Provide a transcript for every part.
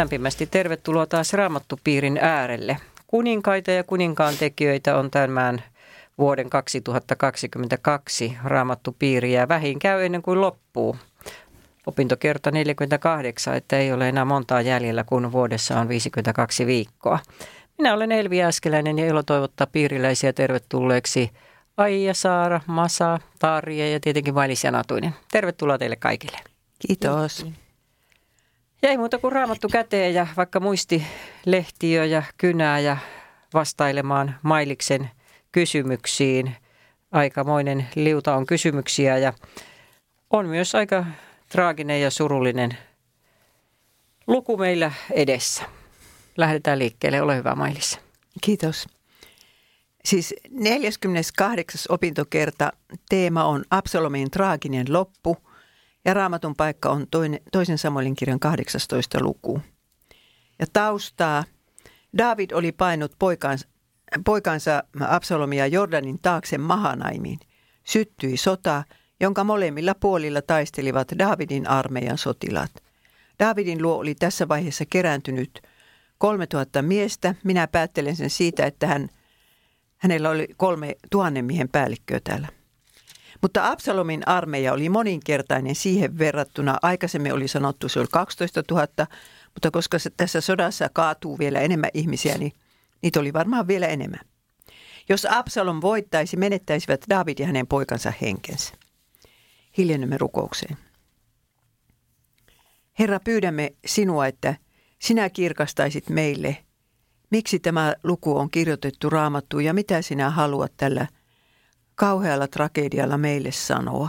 Lämpimästi tervetuloa taas Raamattupiirin äärelle. Kuninkaita ja kuninkaan tekijöitä on tämän vuoden 2022 Raamattupiiri ja vähin käy ennen kuin loppuu. Opintokerta 48, että ei ole enää montaa jäljellä, kun vuodessa on 52 viikkoa. Minä olen Elvi Äskeläinen ja ilo toivottaa piiriläisiä tervetulleeksi Aija, Saara, Masa, Tarja ja tietenkin Vailis ja. Tervetuloa teille kaikille. Kiitos. Kiitos. Ei muuta kuin raamattu käteen ja vaikka muisti lehtiö ja kynää ja vastailemaan Mailiksen kysymyksiin. Aikamoinen liuta on kysymyksiä ja on myös aika traaginen ja surullinen luku meillä edessä. Lähdetään liikkeelle. Ole hyvä Mailis. Kiitos. Siis 48. opintokerta teema on Absalomin traaginen loppu – ja raamatun paikka on toinen, toisen Samuelin kirjan 18 luku. Ja taustaa. David oli painut poikansa, poikansa Absalomia Jordanin taakse Mahanaimiin. Syttyi sota, jonka molemmilla puolilla taistelivat Davidin armeijan sotilaat. Davidin luo oli tässä vaiheessa kerääntynyt 3000 miestä. Minä päättelen sen siitä, että hän, hänellä oli kolme tuhannen miehen päällikköä täällä. Mutta Absalomin armeija oli moninkertainen siihen verrattuna. Aikaisemmin oli sanottu, se oli 12 000, mutta koska tässä sodassa kaatuu vielä enemmän ihmisiä, niin niitä oli varmaan vielä enemmän. Jos Absalom voittaisi, menettäisivät David ja hänen poikansa henkensä. Hiljennymme rukoukseen. Herra, pyydämme sinua, että sinä kirkastaisit meille, miksi tämä luku on kirjoitettu raamattuun ja mitä sinä haluat tällä – kauhealla tragedialla meille sanoa.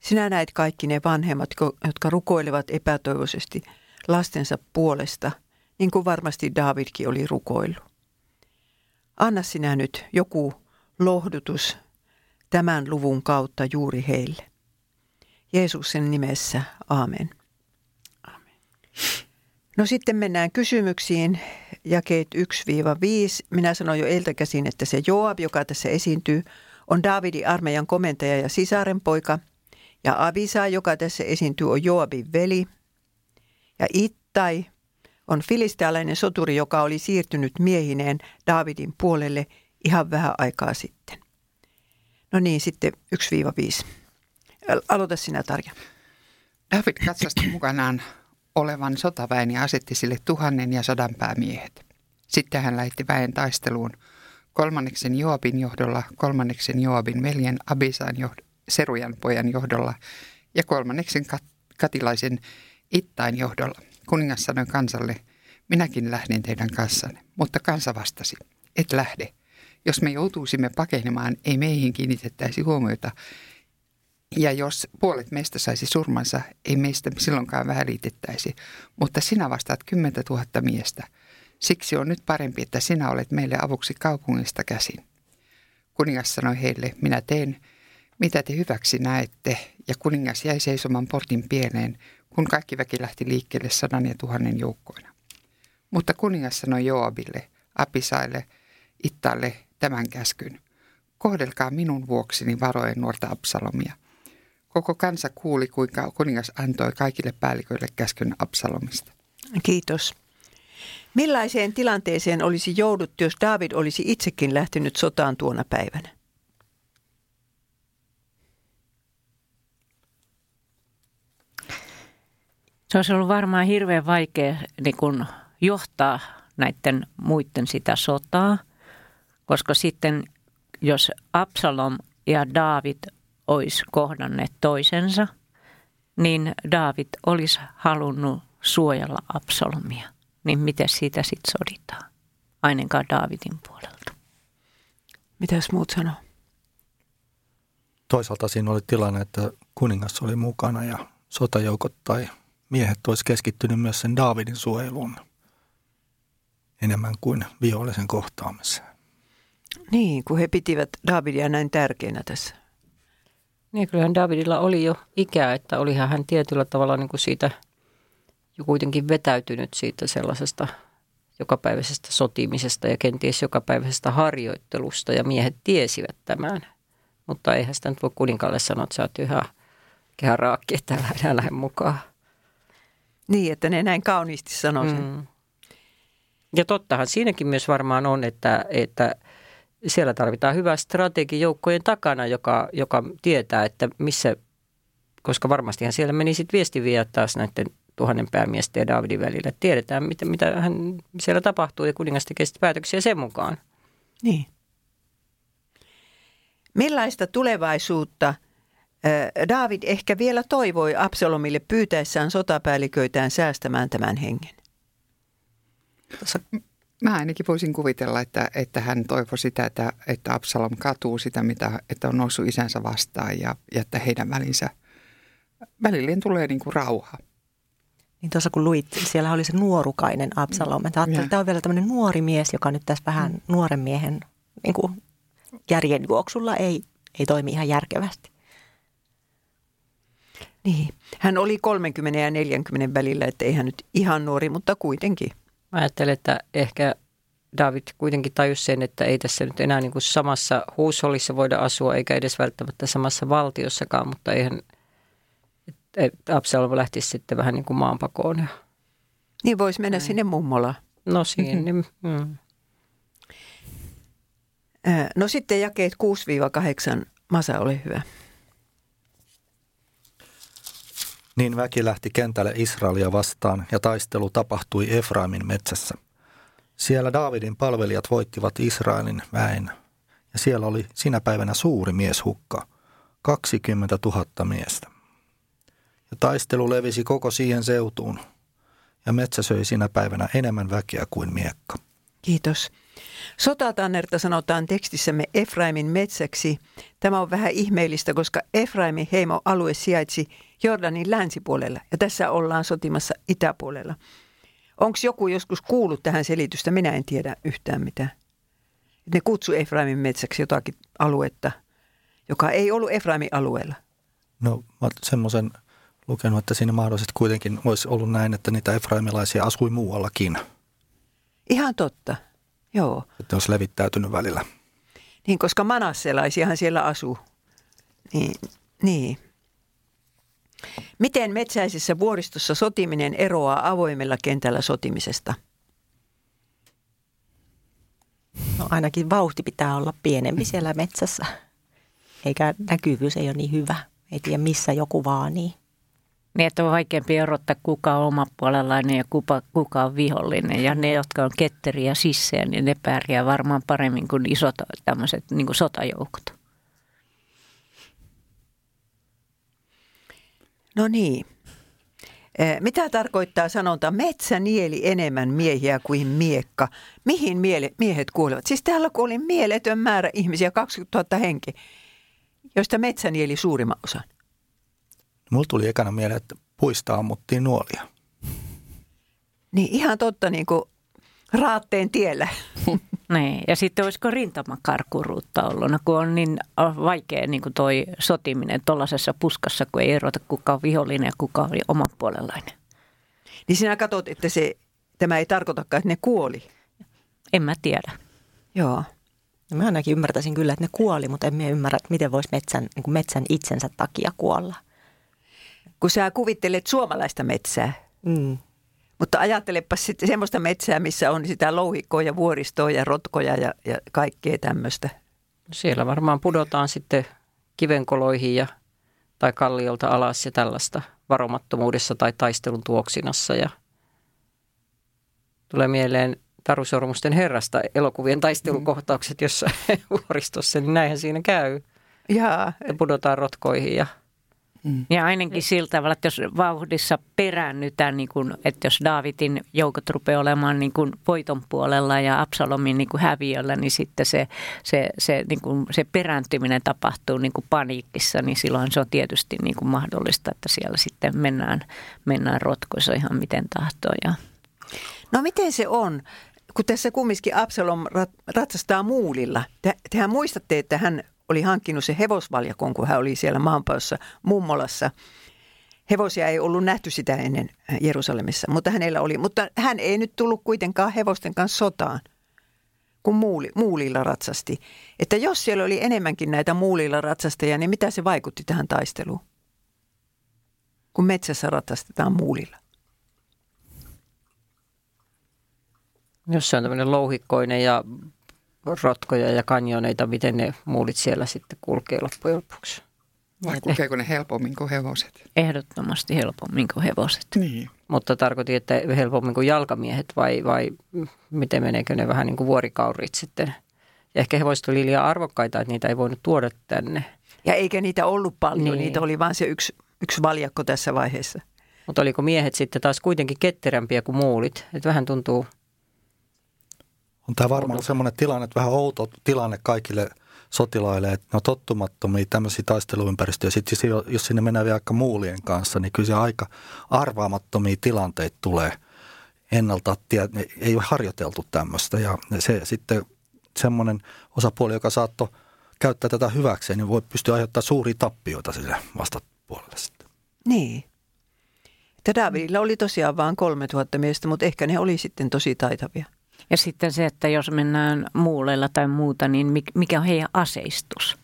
Sinä näet kaikki ne vanhemmat, jotka rukoilevat epätoivoisesti lastensa puolesta, niin kuin varmasti Davidkin oli rukoillut. Anna sinä nyt joku lohdutus tämän luvun kautta juuri heille. Jeesuksen nimessä, aamen. Amen. No sitten mennään kysymyksiin, jakeet 1-5. Minä sanoin jo eiltä käsin, että se Joab, joka tässä esiintyy, on Davidin armeijan komentaja ja sisaren poika. Ja Abisa, joka tässä esiintyy, on Joabin veli. Ja Ittai on filistealainen soturi, joka oli siirtynyt miehineen Davidin puolelle ihan vähän aikaa sitten. No niin, sitten 1-5. Aloita sinä, Tarja. David katsasti mukanaan olevan sotaväen ja asetti sille tuhannen ja sadan päämiehet. Sitten hän lähetti väen taisteluun – kolmanneksen Joabin johdolla, kolmanneksen Joabin veljen Abisan johd- Serujan pojan johdolla ja kolmanneksen kat- katilaisen Ittain johdolla. Kuningas sanoi kansalle, minäkin lähden teidän kanssanne, mutta kansa vastasi, et lähde. Jos me joutuisimme pakenemaan, ei meihin kiinnitettäisi huomiota. Ja jos puolet meistä saisi surmansa, ei meistä silloinkaan väliitettäisi. Mutta sinä vastaat kymmentä tuhatta miestä – Siksi on nyt parempi, että sinä olet meille avuksi kaupungista käsin. Kuningas sanoi heille, minä teen, mitä te hyväksi näette, ja kuningas jäi seisomaan portin pieneen, kun kaikki väki lähti liikkeelle sadan ja tuhannen joukkoina. Mutta kuningas sanoi Joabille, Apisaille, Ittalle tämän käskyn. Kohdelkaa minun vuoksini varoen nuorta Absalomia. Koko kansa kuuli, kuinka kuningas antoi kaikille päälliköille käskyn Absalomista. Kiitos. Millaiseen tilanteeseen olisi jouduttu, jos David olisi itsekin lähtenyt sotaan tuona päivänä? Se olisi ollut varmaan hirveän vaikea niin kun johtaa näiden muiden sitä sotaa, koska sitten jos Absalom ja David olisi kohdanneet toisensa, niin David olisi halunnut suojella Absalomia niin miten siitä sitten soditaan? Ainakaan Daavidin puolelta. Mitäs muut sanoo? Toisaalta siinä oli tilanne, että kuningas oli mukana ja sotajoukot tai miehet olisi keskittynyt myös sen Daavidin suojeluun enemmän kuin vihollisen kohtaamiseen. Niin, kun he pitivät Davidia näin tärkeänä tässä. Niin, kyllähän Davidilla oli jo ikää, että olihan hän tietyllä tavalla niin kuin siitä – jo kuitenkin vetäytynyt siitä sellaisesta jokapäiväisestä sotimisesta ja kenties jokapäiväisestä harjoittelusta ja miehet tiesivät tämän. Mutta eihän sitä nyt voi kuninkaalle sanoa, että sä oot ihan kehä raakki, että älä, lähde mukaan. Niin, että ne näin kauniisti sanoo sen. Mm. Ja tottahan siinäkin myös varmaan on, että, että siellä tarvitaan hyvä strategi joukkojen takana, joka, joka tietää, että missä, koska varmastihan siellä meni sitten viestiviä taas näiden tuhannen päämiesten ja Davidin välillä. Tiedetään, mitä, mitä hän siellä tapahtuu ja kuningas tekee päätöksiä sen mukaan. Niin. Millaista tulevaisuutta David ehkä vielä toivoi Absalomille pyytäessään sotapäälliköitään säästämään tämän hengen? Tuossa Mä ainakin voisin kuvitella, että, että hän toivoi sitä, että, että Absalom katuu sitä, mitä, että on noussut isänsä vastaan ja, ja että heidän välinsä, välilleen tulee niin kuin rauha. Niin tuossa kun luit, siellä oli se nuorukainen Absalom. Että ajattelin, että tämä on vielä tämmöinen nuori mies, joka nyt tässä vähän mm. nuoren miehen niin kuin järjenjuoksulla ei, ei toimi ihan järkevästi. Niin, hän oli 30 ja 40 välillä, että ei hän nyt ihan nuori, mutta kuitenkin. Mä ajattelen, että ehkä David kuitenkin tajusi sen, että ei tässä nyt enää niin kuin samassa huushollissa voida asua, eikä edes välttämättä samassa valtiossakaan, mutta eihän Absalom lähtisi sitten vähän niin kuin maanpakoon. Niin voisi mennä Näin. sinne mummolaan. No siinä. Mm-hmm. Mm. No sitten jakeet 6-8. Masa, ole hyvä. Niin väki lähti kentälle Israelia vastaan ja taistelu tapahtui Efraimin metsässä. Siellä Daavidin palvelijat voittivat Israelin väen ja siellä oli sinä päivänä suuri mieshukka, 20 000 miestä. Ja taistelu levisi koko siihen seutuun ja metsä söi sinä päivänä enemmän väkeä kuin miekka. Kiitos. Sotatannerta sanotaan tekstissämme Efraimin metsäksi. Tämä on vähän ihmeellistä, koska Efraimin heimoalue sijaitsi Jordanin länsipuolella ja tässä ollaan sotimassa itäpuolella. Onko joku joskus kuullut tähän selitystä? Minä en tiedä yhtään mitään. Ne kutsu Efraimin metsäksi jotakin aluetta, joka ei ollut Efraimin alueella. No mä semmoisen lukenut, että siinä mahdollisesti kuitenkin olisi ollut näin, että niitä efraimilaisia asui muuallakin. Ihan totta. Joo. Että olisi levittäytynyt välillä. Niin, koska manasselaisiahan siellä asuu. Niin, niin. Miten metsäisessä vuoristossa sotiminen eroaa avoimella kentällä sotimisesta? No ainakin vauhti pitää olla pienempi siellä metsässä, eikä näkyvyys ei ole niin hyvä. Ei tiedä missä joku vaanii. Niin, että on vaikeampi erottaa kuka on oma puolelainen ja kuka, kuka on vihollinen. Ja ne, jotka on ketteriä sissejä, niin ne pärjää varmaan paremmin kuin isot tämmöiset niin kuin sotajoukot. No niin. Mitä tarkoittaa sanonta metsä nieli enemmän miehiä kuin miekka? Mihin miehet kuolevat? Siis täällä kuoli mieletön määrä ihmisiä, 20 000 henki, joista metsä nieli suurimman osan. Mulla tuli ekana mieleen, että puista ammuttiin nuolia. Niin ihan totta niin kuin raatteen tiellä. Niin, ja sitten olisiko rintamakarkuruutta ollut, no, kun on niin vaikea niin kuin toi sotiminen tuollaisessa puskassa, kun ei erota kuka on vihollinen ja kuka on oma puolellainen. Niin sinä katsot, että se, tämä ei tarkoitakaan, että ne kuoli? En mä tiedä. Joo. No mä ainakin ymmärtäisin kyllä, että ne kuoli, mutta en mä ymmärrä, että miten voisi metsän, niin kuin metsän itsensä takia kuolla kun sä kuvittelet suomalaista metsää. Mm. Mutta ajattelepa sitten semmoista metsää, missä on sitä louhikkoa ja vuoristoa ja rotkoja ja, ja kaikkea tämmöistä. Siellä varmaan pudotaan sitten kivenkoloihin ja, tai kalliolta alas ja tällaista varomattomuudessa tai taistelun tuoksinassa. Ja tulee mieleen Taru Sormusten herrasta elokuvien taistelukohtaukset jossa vuoristossa, niin näinhän siinä käy. Ja, ja pudotaan rotkoihin ja Mm. Ja ainakin sillä tavalla, että jos vauhdissa peräännytään, niin kuin, että jos Daavidin joukot rupeaa olemaan niin kuin voiton puolella ja Absalomin niin kuin häviöllä, niin sitten se, se, se, niin kuin, se perääntyminen tapahtuu niin kuin paniikissa, niin silloin se on tietysti niin kuin mahdollista, että siellä sitten mennään, mennään rotkoissa ihan miten tahtoo. Ja... No miten se on? Kun tässä kumminkin Absalom ratsastaa muulilla. Te, tehän muistatte, että hän oli hankkinut se hevosvaljakon, kun hän oli siellä maanpaossa mummolassa. Hevosia ei ollut nähty sitä ennen äh, Jerusalemissa, mutta hänellä oli. Mutta hän ei nyt tullut kuitenkaan hevosten kanssa sotaan, kun muuli, muulilla ratsasti. Että jos siellä oli enemmänkin näitä muulilla ratsastajia, niin mitä se vaikutti tähän taisteluun? Kun metsässä ratsastetaan muulilla. Jos se on tämmöinen louhikkoinen ja rotkoja ja kanjoneita, miten ne muulit siellä sitten kulkee loppujen lopuksi? Vai kulkeeko ne helpommin kuin hevoset? Ehdottomasti helpommin kuin hevoset. Niin. Mutta tarkoitin, että helpommin kuin jalkamiehet vai, vai miten meneekö ne vähän niin kuin vuorikaurit sitten? Ja ehkä he voisivat olla liian arvokkaita, että niitä ei voinut tuoda tänne. Ja eikä niitä ollut paljon, Niin. niitä oli vain se yksi, yksi valjakko tässä vaiheessa. Mutta oliko miehet sitten taas kuitenkin ketterämpiä kuin muulit? Että vähän tuntuu, On tämä varmaan semmoinen tilanne, että vähän outo tilanne kaikille sotilaille, että ne on tottumattomia tämmöisiä taisteluympäristöjä. Sitten jos- jos sinne mennään vielä aika muulien kanssa, niin kyllä se aika arvaamattomia tilanteita tulee ennalta. Ei ole harjoiteltu tämmöistä ja se sitten semmoinen osapuoli, joka saattoi käyttää tätä hyväkseen, niin voi pystyä aiheuttamaan suuria tappioita sille vastapuolelle sitten. Niin. Davidilla oli tosiaan vain 3000 miestä, mutta ehkä ne oli sitten tosi taitavia. Ja sitten se, että jos mennään muuleilla tai muuta, niin mik- mikä on heidän aseistus?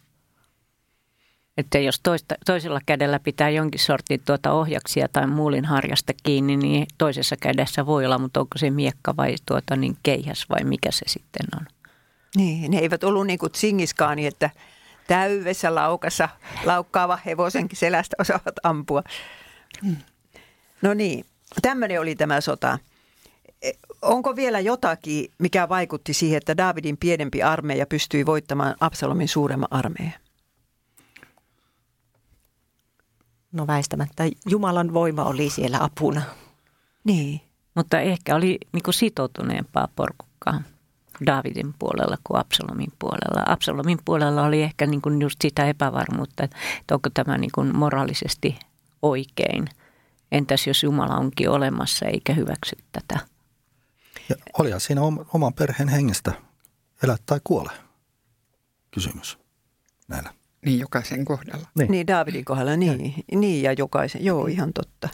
Että jos toista, toisella kädellä pitää jonkin sortin tuota ohjaksia tai muulin harjasta kiinni, niin toisessa kädessä voi olla, mutta onko se miekka vai tuota niin keihäs vai mikä se sitten on? Niin, ne eivät ollut niin kuin tsingiskaani, että täydessä laukassa laukkaava hevosenkin selästä osaavat ampua. No niin, tämmöinen oli tämä sota. Onko vielä jotakin, mikä vaikutti siihen, että Davidin pienempi armeija pystyi voittamaan Absalomin suuremman armeijan? No väistämättä Jumalan voima oli siellä apuna. Niin. Mutta ehkä oli niin kuin sitoutuneempaa porukkaa Davidin puolella kuin Absalomin puolella. Absalomin puolella oli ehkä niin kuin just sitä epävarmuutta, että onko tämä niin kuin moraalisesti oikein. Entäs jos Jumala onkin olemassa eikä hyväksy tätä? Ja olihan siinä om- oman perheen hengestä elää tai kuole kysymys näillä. Niin jokaisen kohdalla. Niin. Niin, Davidin kohdalla, niin. Niin, ja jokaisen. Joo, ihan totta.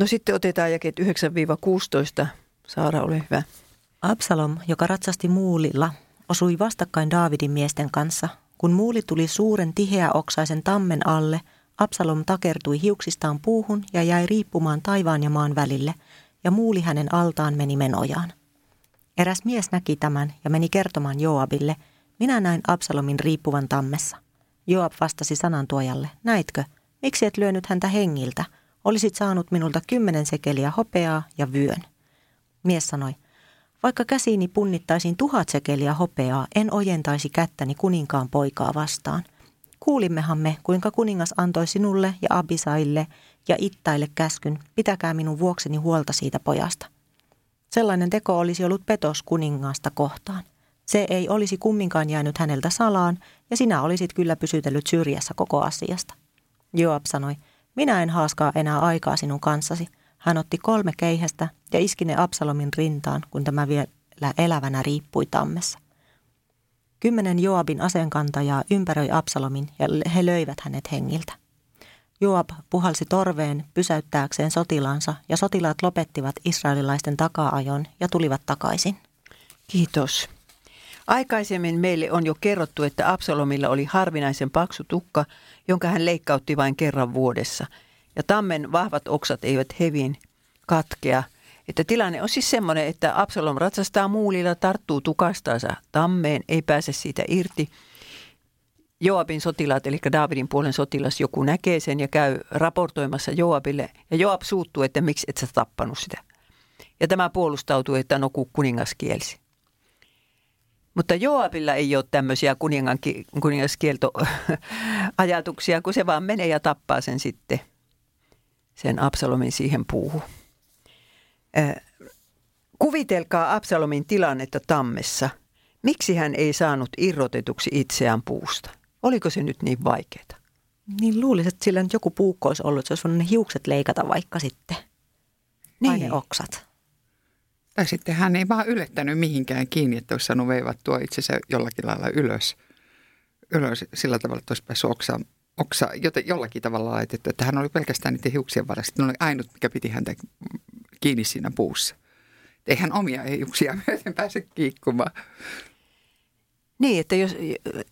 No sitten otetaan jakeet 9-16. Saara, ole hyvä. Absalom, joka ratsasti muulilla, osui vastakkain Daavidin miesten kanssa. Kun muuli tuli suuren tiheäoksaisen tammen alle, Absalom takertui hiuksistaan puuhun ja jäi riippumaan taivaan ja maan välille, ja muuli hänen altaan meni menojaan. Eräs mies näki tämän ja meni kertomaan Joabille, minä näin Absalomin riippuvan tammessa. Joab vastasi sanantuojalle, näitkö, miksi et lyönyt häntä hengiltä? Olisit saanut minulta kymmenen sekeliä hopeaa ja vyön. Mies sanoi, vaikka käsiini punnittaisin tuhat sekeliä hopeaa, en ojentaisi kättäni kuninkaan poikaa vastaan. Kuulimmehan me, kuinka kuningas antoi sinulle ja Abisaille ja Ittaille käskyn, pitäkää minun vuokseni huolta siitä pojasta. Sellainen teko olisi ollut petos kuningasta kohtaan. Se ei olisi kumminkaan jäänyt häneltä salaan, ja sinä olisit kyllä pysytellyt syrjässä koko asiasta. Joab sanoi, minä en haaskaa enää aikaa sinun kanssasi. Hän otti kolme keihästä ja iski ne Absalomin rintaan, kun tämä vielä elävänä riippui tammessa. Kymmenen Joabin aseenkantajaa ympäröi Absalomin ja he löivät hänet hengiltä. Joab puhalsi torveen pysäyttääkseen sotilaansa ja sotilaat lopettivat israelilaisten takaajon ja tulivat takaisin. Kiitos. Aikaisemmin meille on jo kerrottu, että Absalomilla oli harvinaisen paksu tukka, jonka hän leikkautti vain kerran vuodessa. Ja tammen vahvat oksat eivät hevin katkea. Että tilanne on siis semmoinen, että Absalom ratsastaa muulilla, tarttuu tukastansa tammeen, ei pääse siitä irti. Joabin sotilaat, eli Daavidin puolen sotilas, joku näkee sen ja käy raportoimassa Joabille. Ja Joab suuttuu, että miksi et sä tappanut sitä. Ja tämä puolustautuu, että no kun kuningas kielsi. Mutta Joabilla ei ole tämmöisiä kuningan, kuningaskieltoajatuksia, kun se vaan menee ja tappaa sen sitten, sen Absalomin siihen puuhun. Kuvitelkaa Absalomin tilannetta tammessa. Miksi hän ei saanut irrotetuksi itseään puusta? Oliko se nyt niin vaikeaa? Niin luulisin, että sillä nyt joku puukko olisi ollut, että se olisi voinut ne hiukset leikata vaikka sitten. Niin. Tai ne oksat. Tai sitten hän ei vaan ylettänyt mihinkään kiinni, että olisi saanut veivattua itsensä jollakin lailla ylös. Ylös sillä tavalla, että olisi päässyt oksa, oksa joten jollakin tavalla laitettu. Että hän oli pelkästään niiden hiuksien varassa. Ne oli ainut, mikä piti häntä kiinni siinä puussa. Ei hän omia hiuksia myöten pääse kiikkumaan. Niin, että jos,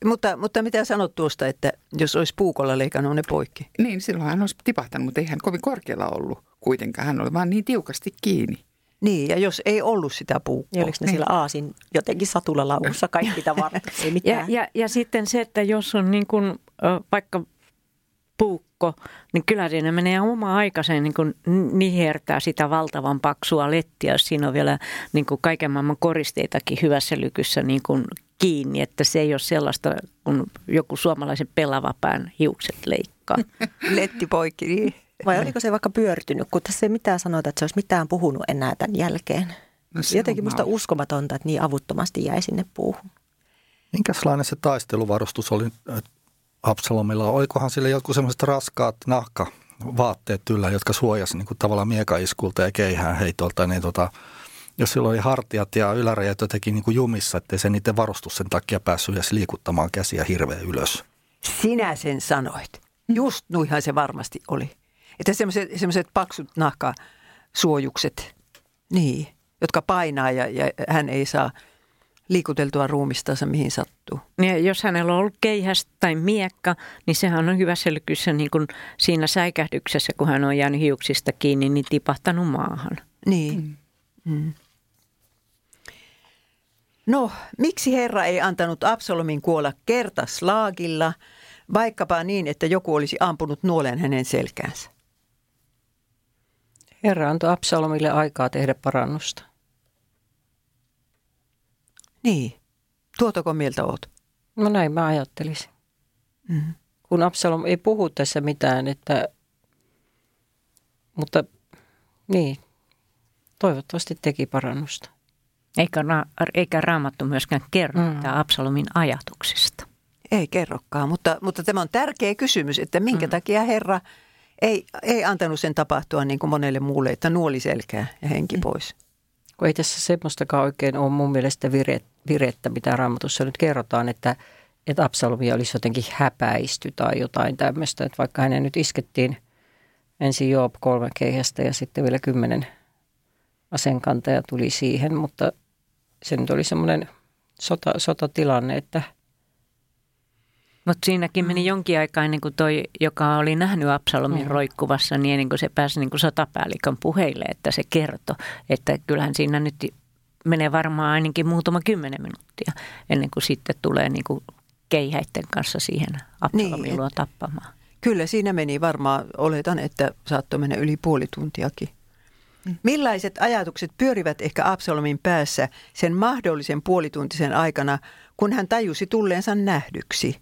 mutta, mutta mitä sanot tuosta, että jos olisi puukolla leikannut ne poikki? Niin, silloin hän olisi tipahtanut, mutta ei hän kovin korkealla ollut kuitenkaan. Hän oli vaan niin tiukasti kiinni. Niin, ja jos ei ollut sitä puukkoa. Ja oliko ne sillä aasin jotenkin satulla laukussa kaikki tavarat? Ei Ja, mitään. ja, ja sitten se, että jos on niin kuin, vaikka puukko, niin kyllä siinä menee oma aikaisen niin kuin nihertää sitä valtavan paksua lettiä, jos siinä on vielä niin kuin kaiken maailman koristeitakin hyvässä lykyssä niin kuin kiinni, että se ei ole sellaista, kun joku suomalaisen pelavapään hiukset leikkaa. Letti poikki, niin. Vai oliko se vaikka pyörtynyt, kun tässä ei mitään sanota, että se olisi mitään puhunut enää tämän jälkeen? No se Jotenkin musta mau. uskomatonta, että niin avuttomasti jäi sinne puuhun. Minkälainen se taisteluvarustus oli Absalomilla? Olikohan sille jotkut semmoiset raskaat nahkavaatteet yllä, jotka suojasi niin kuin tavallaan miekaiskulta ja keihään heitolta, niin tota, jos sillä oli hartiat ja ylärajat jotenkin niin kuin jumissa, ettei se niiden varustus sen takia päässyt edes liikuttamaan käsiä hirveän ylös. Sinä sen sanoit. Just nuihan se varmasti oli. Että semmoiset paksut nahkasuojukset, niin, jotka painaa ja, ja hän ei saa liikuteltua ruumistansa mihin sattuu. Niin Ja jos hänellä on ollut keihäs tai miekka, niin sehän on hyvässä lykyssä niin kuin siinä säikähdyksessä, kun hän on jäänyt hiuksista kiinni, niin tipahtanut maahan. Niin. Mm. No, miksi Herra ei antanut Absalomin kuolla kertaslaagilla, vaikkapa niin, että joku olisi ampunut nuolen hänen selkäänsä? Herra antoi Absalomille aikaa tehdä parannusta. Niin. Tuotako mieltä oot? No näin mä ajattelisin. Mm. Kun Absalom ei puhu tässä mitään, että, mutta niin, toivottavasti teki parannusta. Eikä, ra- eikä raamattu myöskään kerro Mm. mm. Absalomin ajatuksista. Ei kerrokaan, mutta, mutta tämä on tärkeä kysymys, että minkä mm. takia Herra ei, ei antanut sen tapahtua niin kuin monelle muulle, että nuoli selkää ja henki mm. pois. Kun ei tässä semmoistakaan oikein ole mun mielestä vire, virettä, mitä raamatussa nyt kerrotaan, että, että Absalomia olisi jotenkin häpäisty tai jotain tämmöistä. Että vaikka hänen nyt iskettiin ensin Joob kolme keihästä ja sitten vielä kymmenen asenkantaja tuli siihen, mutta se nyt oli semmoinen sota, sotatilanne, että Mutta siinäkin meni jonkin aikaa ennen kuin toi, joka oli nähnyt Absalomin Mm. mm. roikkuvassa, niin ennen kuin se pääsi niin kuin sotapäällikön puheille, että se kertoi, että kyllähän siinä nyt menee varmaan ainakin muutama kymmenen minuuttia ennen kuin sitten tulee niin kuin keihäitten kanssa siihen Absalomin Niin, tappamaan. Kyllä siinä meni varmaan, oletan, että saattoi mennä yli puoli tuntiakin. Millaiset ajatukset pyörivät ehkä Absalomin päässä sen mahdollisen puolituntisen aikana, kun hän tajusi tulleensa nähdyksi?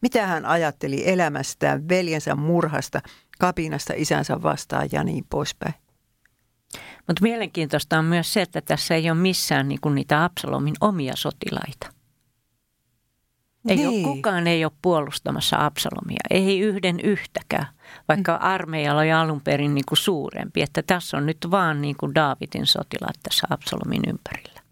Mitä hän ajatteli elämästään, veljensä murhasta, kapinasta isänsä vastaan ja niin poispäin? Mutta mielenkiintoista on myös se, että tässä ei ole missään niin kuin niitä Absalomin omia sotilaita. Ei Niin. ole, kukaan ei ole puolustamassa Absalomia, ei yhden yhtäkään, vaikka armeijalla oli alun perin niin kuin suurempi. Että tässä on nyt vaan niin kuin Daavidin sotilaat tässä Absalomin ympärillä.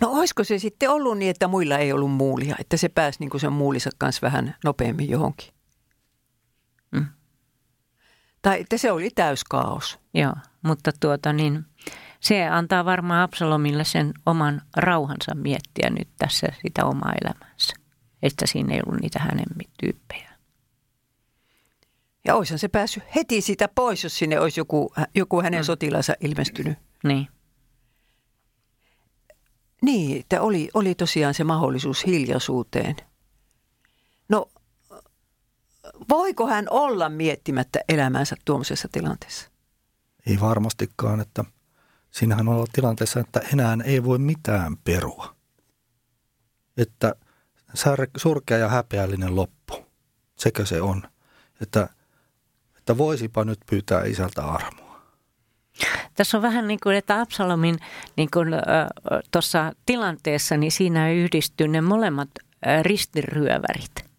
No olisiko se sitten ollut niin, että muilla ei ollut muulia, että se pääsi niin kuin sen muulinsa kanssa vähän nopeammin johonkin? Mm. Tai että se oli täyskaos. Joo, mutta tuota niin, se antaa varmaan Absalomille sen oman rauhansa miettiä nyt tässä sitä omaa elämänsä. Että siinä ei ollut niitä hänen tyyppejä. Ja olisihan se päässyt heti sitä pois, jos sinne olisi joku, joku hänen mm. sotilansa ilmestynyt. Niin. Niin, että oli, oli tosiaan se mahdollisuus hiljaisuuteen. Voiko hän olla miettimättä elämänsä tuommoisessa tilanteessa? Ei varmastikaan, että siinähän on tilanteessa, että enää ei voi mitään perua. Että surkea ja häpeällinen loppu, sekö se on? Että, että voisipa nyt pyytää isältä armoa. Tässä on vähän niin kuin, että Absalomin niin kuin, tuossa tilanteessa, niin siinä yhdistyy ne molemmat äh, ristiryövärit.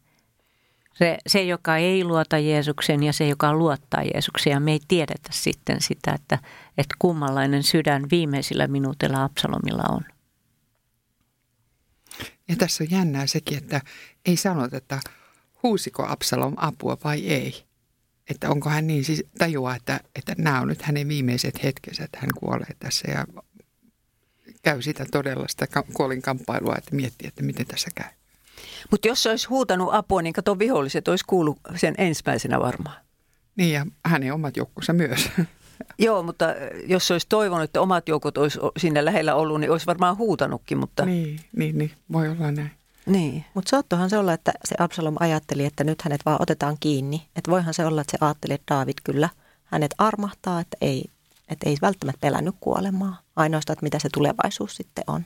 Se, se, joka ei luota Jeesuksen ja se, joka luottaa Jeesukseen. Ja me ei tiedetä sitten sitä, että, että kummallainen sydän viimeisillä minuutilla Absalomilla on. Ja tässä on jännää sekin, että ei sanota, että huusiko Absalom apua vai ei. Että onko hän niin siis tajua, että, että nämä on nyt hänen viimeiset hetkensä, että hän kuolee tässä ja käy sitä todella sitä ka- kuolin kamppailua, että miettii, että miten tässä käy. Mutta jos se olisi huutanut apua, niin kato viholliset olisi kuullut sen ensimmäisenä varmaan. Niin ja hänen omat joukkonsa myös. Joo, mutta jos olisi toivonut, että omat joukot olisi siinä lähellä ollut, niin olisi varmaan huutanutkin, mutta... Niin, niin, niin. voi olla näin. Niin. Mutta saattohan se olla, että se Absalom ajatteli, että nyt hänet vaan otetaan kiinni. Että voihan se olla, että se ajatteli, että David kyllä hänet armahtaa, että ei, että ei välttämättä pelännyt kuolemaa. Ainoastaan, että mitä se tulevaisuus sitten on.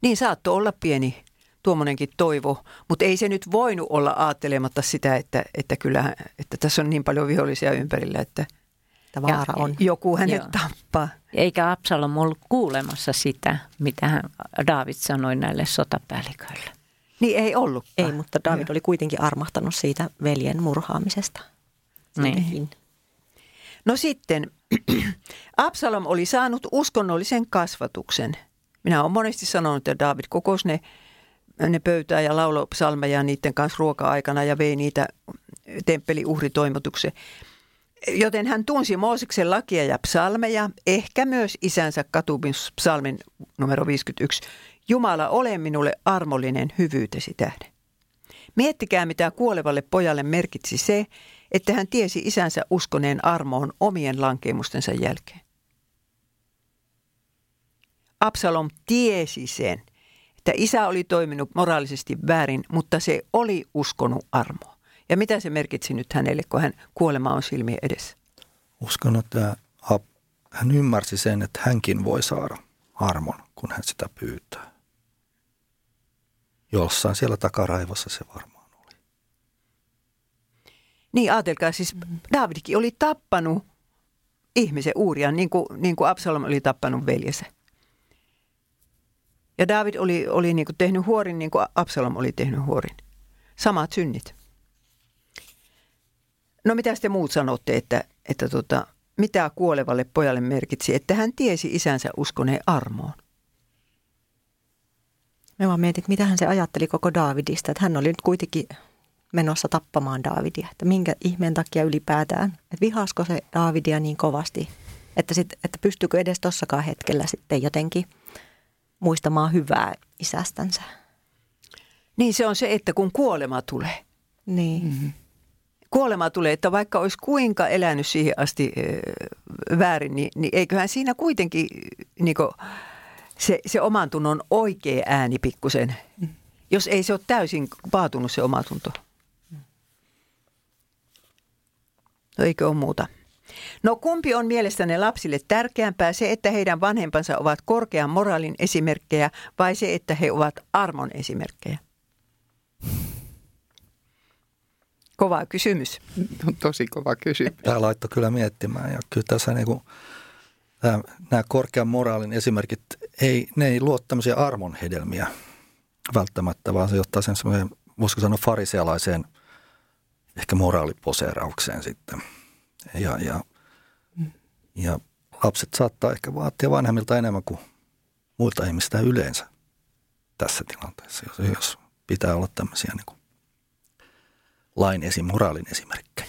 Niin saattoi olla pieni tuommoinenkin toivo, mutta ei se nyt voinut olla ajattelematta sitä, että, että, kyllä, että tässä on niin paljon vihollisia ympärillä, että Että vaara on. joku hänet Joo. tappaa. Eikä Absalom ollut kuulemassa sitä, mitä hän, David sanoi näille sotapäälliköille. Niin ei ollut. Ei, mutta David oli kuitenkin armahtanut siitä veljen murhaamisesta. Niin. No sitten, Absalom oli saanut uskonnollisen kasvatuksen. Minä olen monesti sanonut, että David kokosi ne, ne pöytää ja lauloi psalmeja niiden kanssa ruoka-aikana ja vei niitä temppeliuhritoimituksen. Joten hän tunsi Mooseksen lakia ja psalmeja, ehkä myös isänsä katumispsalmin numero 51. Jumala, ole minulle armollinen hyvyytesi tähden. Miettikää, mitä kuolevalle pojalle merkitsi se, että hän tiesi isänsä uskoneen armoon omien lankemustensa jälkeen. Absalom tiesi sen, että isä oli toiminut moraalisesti väärin, mutta se oli uskonut armoa. Ja mitä se merkitsi nyt hänelle, kun hän kuolema on silmien edessä? Uskon, että hän ymmärsi sen, että hänkin voi saada armon, kun hän sitä pyytää. Jossain siellä takaraivossa se varmaan oli. Niin ajatelkaa, siis Davidkin oli tappanut ihmisen Uurian, niin kuin, niin kuin Absalom oli tappanut veljensä. Ja David oli, oli niin kuin tehnyt huorin, niin kuin Absalom oli tehnyt huorin. Samat synnit. No mitä te muut sanotte, että, että tota, mitä kuolevalle pojalle merkitsi, että hän tiesi isänsä uskoneen armoon? Me vaan mietit, mitä hän se ajatteli koko Daavidista. Että hän oli nyt kuitenkin menossa tappamaan Daavidia. Että minkä ihmeen takia ylipäätään. Että vihasko se Daavidia niin kovasti. Että, sit, että pystyykö edes tossakaan hetkellä sitten jotenkin muistamaan hyvää isästänsä. Niin se on se, että kun kuolema tulee, Niin. Mm-hmm. kuolema tulee, että vaikka olisi kuinka elänyt siihen asti ö, väärin, niin, niin eiköhän siinä kuitenkin niin se, se oman tunnon oikea ääni pikkusen, jos ei se ole täysin paatunut se omatunto. No eikö ole muuta? No kumpi on mielestäne lapsille tärkeämpää, se, että heidän vanhempansa ovat korkean moraalin esimerkkejä vai se, että he ovat armon esimerkkejä? Kova kysymys. On tosi kova kysymys. Tämä laittoi kyllä miettimään ja kyllä tässä niin kuin, tämä, nämä korkean moraalin esimerkit, ei, ne ei luo tämmöisiä armon hedelmiä välttämättä, vaan se johtaa sen semmoiseen, voisiko sanoa farisealaiseen ehkä moraaliposeeraukseen sitten. Ja, ja, ja lapset saattaa ehkä vaatia vanhemmilta enemmän kuin muilta ihmistä yleensä tässä tilanteessa, jos, jos pitää olla tämmöisiä niin kuin lain esi, moraalin esimerkkejä.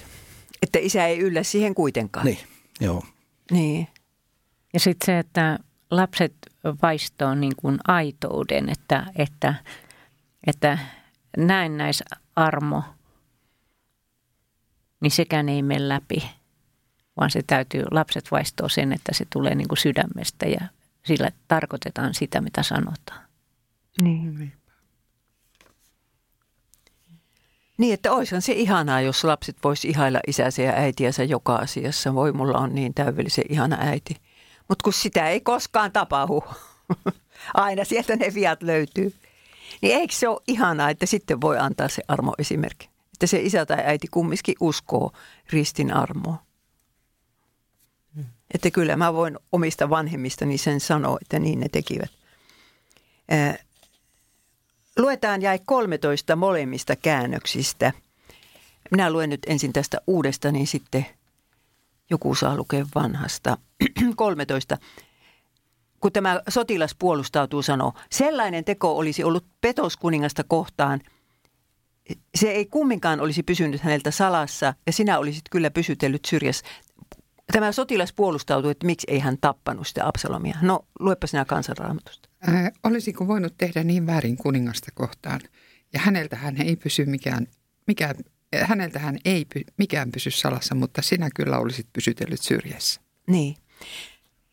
Että isä ei yllä siihen kuitenkaan. Niin, joo. Niin. Ja sitten se, että lapset vaistoo niin kuin aitouden, että, että, että näennäisarmo, niin sekään ei mene läpi, vaan se täytyy, lapset vaistoo sen, että se tulee niin kuin sydämestä ja sillä tarkoitetaan sitä, mitä sanotaan. Niin. Niin, että olisihan se ihanaa, jos lapset vois ihailla isänsä ja äitiänsä joka asiassa. Voi, mulla on niin täydellisen ihana äiti. Mutta kun sitä ei koskaan tapahdu, aina sieltä ne viat löytyy. Niin eikö se ole ihanaa, että sitten voi antaa se armo esimerkki? Että se isä tai äiti kumminkin uskoo ristin armoa. Että kyllä mä voin omista vanhemmistani sen sanoa, että niin ne tekivät. Luetaan jäi 13 molemmista käännöksistä. Minä luen nyt ensin tästä uudesta, niin sitten joku saa lukea vanhasta. 13. Kun tämä sotilas puolustautuu, sanoo, sellainen teko olisi ollut petos kuningasta kohtaan. Se ei kumminkaan olisi pysynyt häneltä salassa ja sinä olisit kyllä pysytellyt syrjässä. Tämä sotilas puolustautuu, että miksi ei hän tappanut sitä Absalomia. No, luepa sinä kansanraamatusta. Ää, olisiko voinut tehdä niin väärin kuningasta kohtaan? Ja häneltä hän ei pysy mikään, mikään häneltähän ei mikään pysy salassa, mutta sinä kyllä olisit pysytellyt syrjässä. Niin.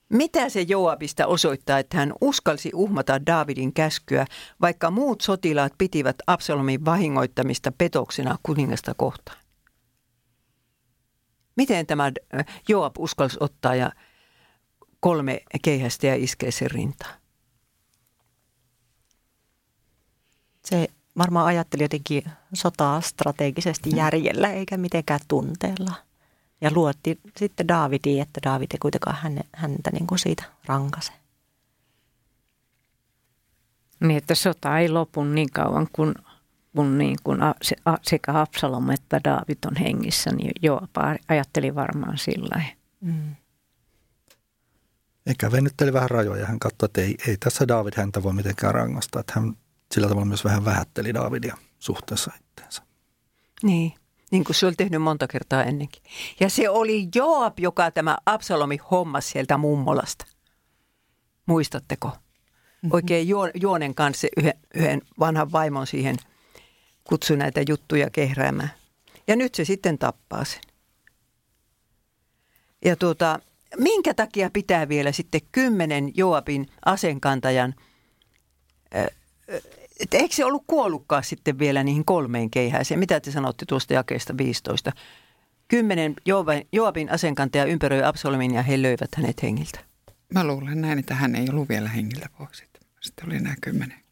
Mitä se Joabista osoittaa, että hän uskalsi uhmata Daavidin käskyä, vaikka muut sotilaat pitivät Absalomin vahingoittamista petoksena kuningasta kohtaan? Miten tämä äh, Joab uskalsi ottaa ja kolme keihästä ja iskee sen rintaan? Se varmaan ajatteli jotenkin sotaa strategisesti mm. järjellä eikä mitenkään tunteella. Ja luotti sitten Daavidiin, että Daavid ei kuitenkaan häntä niin kuin siitä rankase. Niin, että sota ei lopu niin kauan, kun, kun, niin kun sekä Absalom että Daavid on hengissä, niin joo, ajatteli varmaan sillä mm. Eikä venytteli vähän rajoja. Hän katsoi, että ei, ei tässä Daavid häntä voi mitenkään rangaista. Että hän sillä tavalla myös vähän vähätteli Daavidia suhteessa itteensä. Niin, niin kuin se oli tehnyt monta kertaa ennenkin. Ja se oli Joab, joka tämä Absalomi hommas sieltä mummolasta. Muistatteko? Mm-hmm. Oikein Juonen kanssa yhden, yhden vanhan vaimon siihen kutsui näitä juttuja kehräämään. Ja nyt se sitten tappaa sen. Ja tuota, minkä takia pitää vielä sitten kymmenen Joabin asenkantajan että eikö se ollut kuollutkaan sitten vielä niihin kolmeen keihäiseen? Mitä te sanotte tuosta jakeesta 15? Kymmenen Joabin asenkantaja ympäröi Absalomin ja he löivät hänet hengiltä. Mä luulen näin, että hän ei ollut vielä hengiltä pois. Sitten oli nämä kymmenen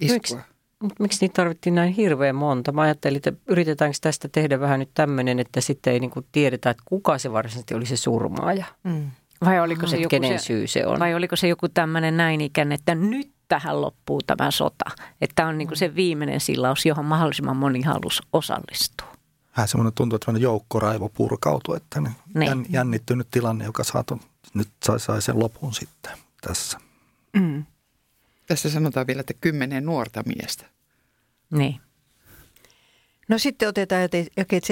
iskua. Mutta miksi niitä tarvittiin näin hirveän monta? Mä ajattelin, että yritetäänkö tästä tehdä vähän nyt tämmöinen, että sitten ei niinku tiedetä, että kuka se varsinaisesti oli se surmaaja. Mm. Vai oliko se joku kenen se, syy se on? Vai oliko se joku tämmöinen näin ikään, että nyt tähän loppuu tämä sota. Että tämä on niin kuin se viimeinen sillaus, johon mahdollisimman moni halusi osallistua. Vähän semmoinen tuntuu, että joukkoraivo purkautui, että niin. jännittynyt tilanne, joka saatu, nyt sai, sai sen lopun sitten tässä. Mm. Tässä sanotaan vielä, että kymmenen nuorta miestä. Niin. No sitten otetaan jakeet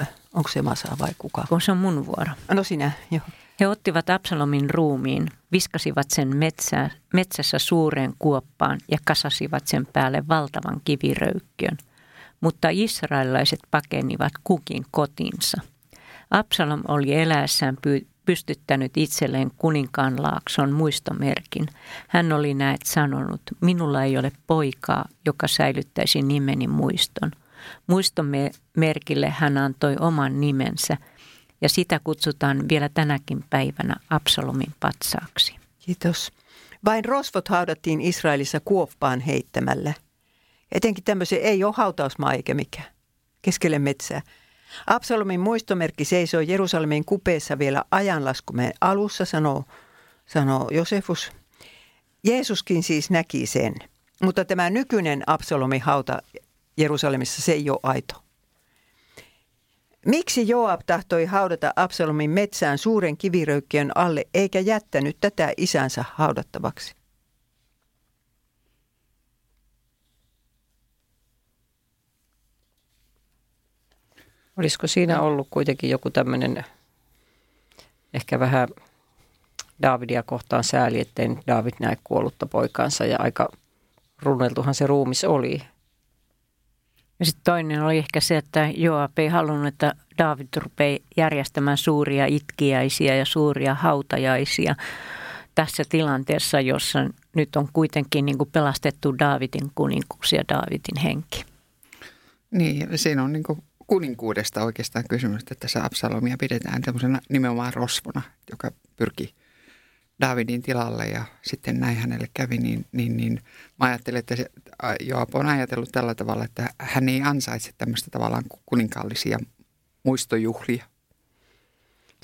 17-18. Onko se Masa vai kuka? Kun se on mun vuoro. No sinä, joo. He ottivat Absalomin ruumiin, viskasivat sen metsää, metsässä suureen kuoppaan ja kasasivat sen päälle valtavan kiviröykkiön. Mutta israelilaiset pakenivat kukin kotinsa. Absalom oli eläessään pystyttänyt itselleen kuninkaan laakson muistomerkin. Hän oli näet sanonut, minulla ei ole poikaa, joka säilyttäisi nimeni muiston. Muistomerkille hän antoi oman nimensä – ja sitä kutsutaan vielä tänäkin päivänä Absalomin patsaaksi. Kiitos. Vain rosvot haudattiin Israelissa kuoppaan heittämällä. Etenkin tämmöisen ei ole hautausmaa eikä mikään. Keskelle metsää. Absalomin muistomerkki seisoi Jerusalemin kupeessa vielä ajanlaskumeen alussa, sanoo, sanoo Josefus. Jeesuskin siis näki sen, mutta tämä nykyinen Absalomin hauta Jerusalemissa, se ei ole aito. Miksi Joab tahtoi haudata Absalomin metsään suuren kiviröykkiön alle eikä jättänyt tätä isänsä haudattavaksi? Olisiko siinä ollut kuitenkin joku tämmöinen ehkä vähän Davidia kohtaan sääli, ettei David näe kuollutta poikaansa ja aika runneltuhan se ruumis oli. Ja sitten toinen oli ehkä se, että Joab ei halunnut, että David rupeaa järjestämään suuria itkiäisiä ja suuria hautajaisia tässä tilanteessa, jossa nyt on kuitenkin niin kuin pelastettu Davidin kuninkuus ja Davidin henki. Niin, siinä on niin kuin kuninkuudesta oikeastaan kysymys, että tässä Absalomia pidetään nimenomaan rosvona, joka pyrkii – Davidin tilalle ja sitten näin hänelle kävi, niin, niin, niin mä ajattelin, että se, Joab on ajatellut tällä tavalla, että hän ei ansaitse tämmöistä tavallaan kuninkaallisia muistojuhlia.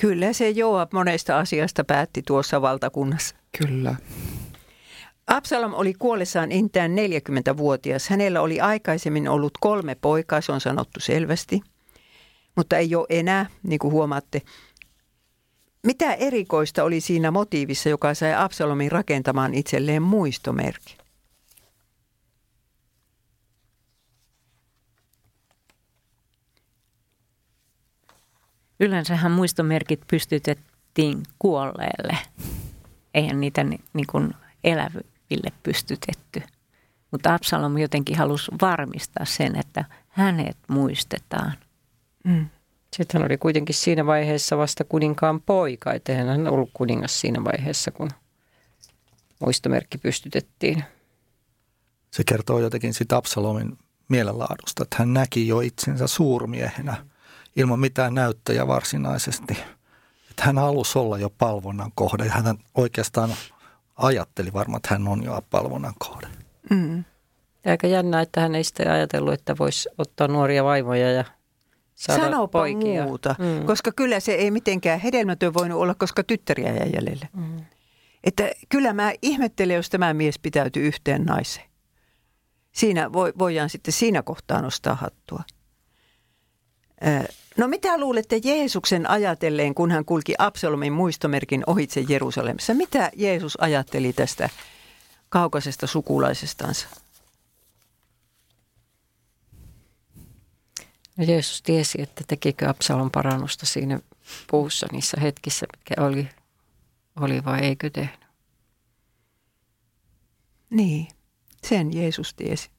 Kyllä se Joab monesta asiasta päätti tuossa valtakunnassa. Kyllä. Absalom oli kuollessaan intään 40-vuotias. Hänellä oli aikaisemmin ollut kolme poikaa, se on sanottu selvästi, mutta ei ole enää, niin kuin huomaatte. Mitä erikoista oli siinä motiivissa, joka sai Absalomin rakentamaan itselleen muistomerkin? Yleensähän muistomerkit pystytettiin kuolleelle. Eihän niitä ni, niin kuin eläville pystytetty. Mutta Absalom jotenkin halusi varmistaa sen, että hänet muistetaan. Mm. Sitten hän oli kuitenkin siinä vaiheessa vasta kuninkaan poika, että hän ollut kuningas siinä vaiheessa, kun muistomerkki pystytettiin. Se kertoo jotenkin sitä Absalomin mielenlaadusta, että hän näki jo itsensä suurmiehenä ilman mitään näyttöjä varsinaisesti. Että hän halusi olla jo palvonnan kohde ja hän oikeastaan ajatteli varmaan, että hän on jo palvonnan kohde. Mm. aika jännä, että hän ei sitten ajatellut, että voisi ottaa nuoria vaimoja ja saada Sanopa poikia. muuta, mm. koska kyllä se ei mitenkään hedelmätön voinut olla, koska tyttäriä jäi jäljelle. Mm. Että kyllä mä ihmettelen, jos tämä mies pitäytyy yhteen naiseen. Siinä voidaan sitten siinä kohtaa nostaa hattua. No mitä luulette Jeesuksen ajatelleen, kun hän kulki Absalomin muistomerkin ohitse Jerusalemissa? Mitä Jeesus ajatteli tästä kaukaisesta sukulaisestansa? No Jeesus tiesi, että tekikö Absalom parannusta siinä puussa niissä hetkissä, mitkä oli, oli vai eikö tehnyt. Niin, sen Jeesus tiesi.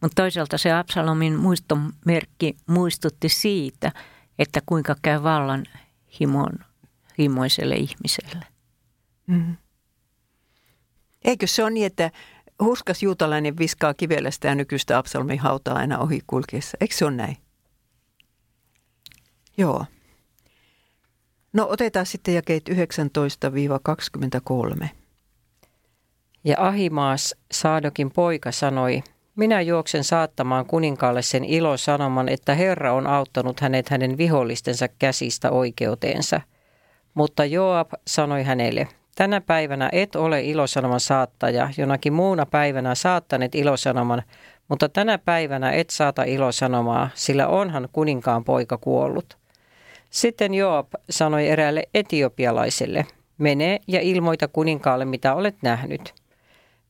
Mutta toisaalta se Absalomin muistomerkki muistutti siitä, että kuinka käy vallan himon, himoiselle ihmiselle. Mm. Eikö se ole niin, että huskas juutalainen viskaa kivelästä ja nykyistä Absalomin hautaa aina ohi kulkiessa? Eikö se ole näin? Joo. No otetaan sitten jakeet 19-23. Ja Ahimaas, Saadokin poika, sanoi, minä juoksen saattamaan kuninkaalle sen ilosanoman, että Herra on auttanut hänet hänen vihollistensa käsistä oikeuteensa. Mutta Joab sanoi hänelle, tänä päivänä et ole ilosanoman saattaja, jonakin muuna päivänä saattaneet ilosanoman, mutta tänä päivänä et saata ilosanomaa, sillä onhan kuninkaan poika kuollut. Sitten Joab sanoi eräälle etiopialaiselle, mene ja ilmoita kuninkaalle, mitä olet nähnyt.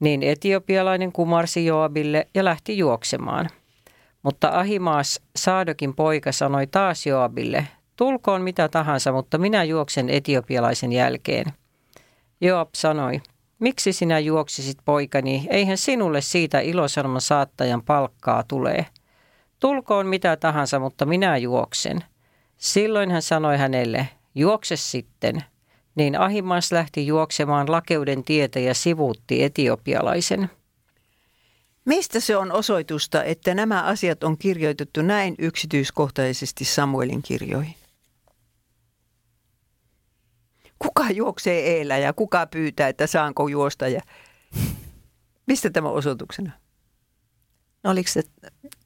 Niin etiopialainen kumarsi Joabille ja lähti juoksemaan. Mutta Ahimaas, Saadokin poika, sanoi taas Joabille, tulkoon mitä tahansa, mutta minä juoksen etiopialaisen jälkeen. Joab sanoi, miksi sinä juoksisit poikani, eihän sinulle siitä ilosanoman saattajan palkkaa tulee. Tulkoon mitä tahansa, mutta minä juoksen. Silloin hän sanoi hänelle, juokse sitten. Niin Ahimas lähti juoksemaan lakeuden tietä ja sivuutti etiopialaisen. Mistä se on osoitusta, että nämä asiat on kirjoitettu näin yksityiskohtaisesti Samuelin kirjoihin? Kuka juoksee eellä ja kuka pyytää, että saanko juosta? Ja... Mistä tämä osoituksena? No oliko se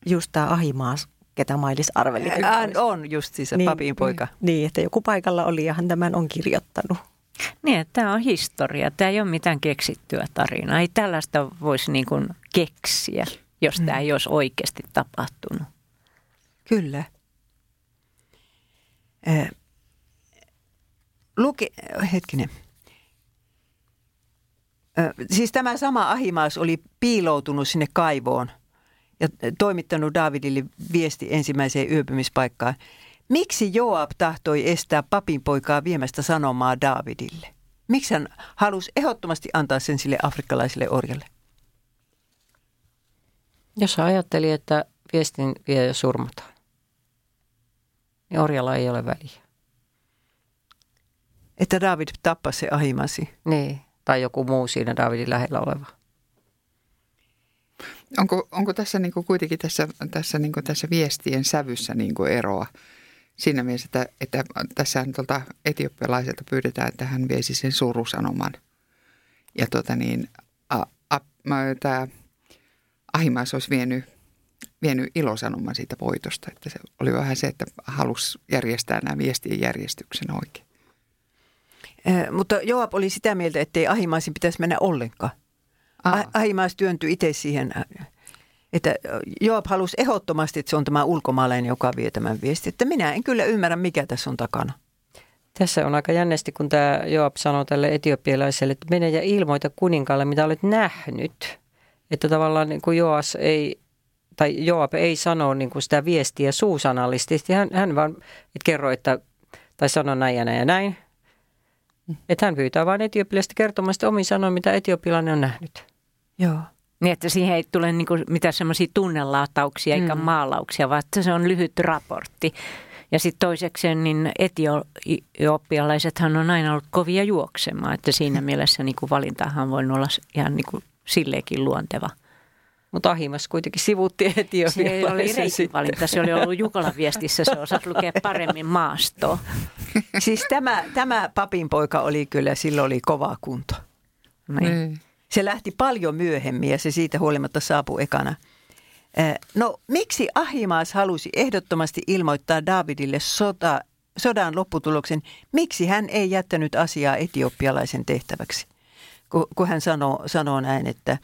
just tämä Ahimaas, ketä Mailis arveli? Hän on just siis se niin, papin poika. Niin, että joku paikalla oli ja hän tämän on kirjoittanut. Niin, että tämä on historia. Tämä ei ole mitään keksittyä tarinaa. Ei tällaista voisi niin kuin keksiä, jos mm. tämä ei olisi oikeasti tapahtunut. Kyllä. Äh, luke, hetkinen. Äh, siis tämä sama Ahimaas oli piiloutunut sinne kaivoon – ja toimittanut Davidille viesti ensimmäiseen yöpymispaikkaan. Miksi Joab tahtoi estää papinpoikaa viemästä sanomaa Davidille? Miksi hän halusi ehdottomasti antaa sen sille afrikkalaiselle orjalle? Jos ajatteli, että viestin vie surmataan, niin orjalla ei ole väliä. Että David tappasi se ahimasi. Niin, tai joku muu siinä Davidin lähellä oleva. Onko, onko tässä niin kuin kuitenkin tässä, tässä, niin kuin tässä viestien sävyssä niin kuin eroa siinä mielessä, että, että tässä tuolta etiopialaiselta pyydetään, että hän viesi sen surusanoman. Ja tuota niin, a, a, tämä Ahimais olisi vienyt, vienyt ilosanoman siitä voitosta. Että se oli vähän se, että halusi järjestää nämä viestien järjestyksen oikein. Eh, mutta Joab oli sitä mieltä, että ei Ahimaisin pitäisi mennä ollenkaan. Ahimais työntyi itse siihen, että Joab halusi ehdottomasti, että se on tämä ulkomaalainen, joka vie tämän viestin. Että minä en kyllä ymmärrä, mikä tässä on takana. Tässä on aika jännästi, kun tämä Joab sanoo tälle etiopialaiselle, että mene ja ilmoita kuninkaalle, mitä olet nähnyt. Että tavallaan niin kuin Joas ei, tai Joab ei sano niin kuin sitä viestiä suusanallisesti. Hän, hän vaan että kerro, että, tai sano näin ja näin ja näin. Että hän pyytää vain etiopilaista kertomaan omin sanoin, mitä etiopilainen on nähnyt. Joo. Niin, että siihen ei tule niin kuin mitään semmoisia tunnelatauksia eikä mm. maalauksia, vaan että se on lyhyt raportti. Ja sitten toisekseen, niin etiopialaisethan on aina ollut kovia juoksemaan, että siinä mielessä niin kuin valintahan voi olla ihan niin kuin silleenkin luonteva. Mutta Ahimas kuitenkin sivutti etiopialaisen. Se oli se oli ollut Jukolan viestissä, se osasi lukea paremmin maastoa. Siis tämä, tämä papin poika oli kyllä, sillä oli kova kunto. Niin. Se lähti paljon myöhemmin ja se siitä huolimatta saapui ekana. No miksi Ahimaas halusi ehdottomasti ilmoittaa Davidille sota, sodan lopputuloksen? Miksi hän ei jättänyt asiaa etiopialaisen tehtäväksi? Kun, hän sanoo, sanoo näin, että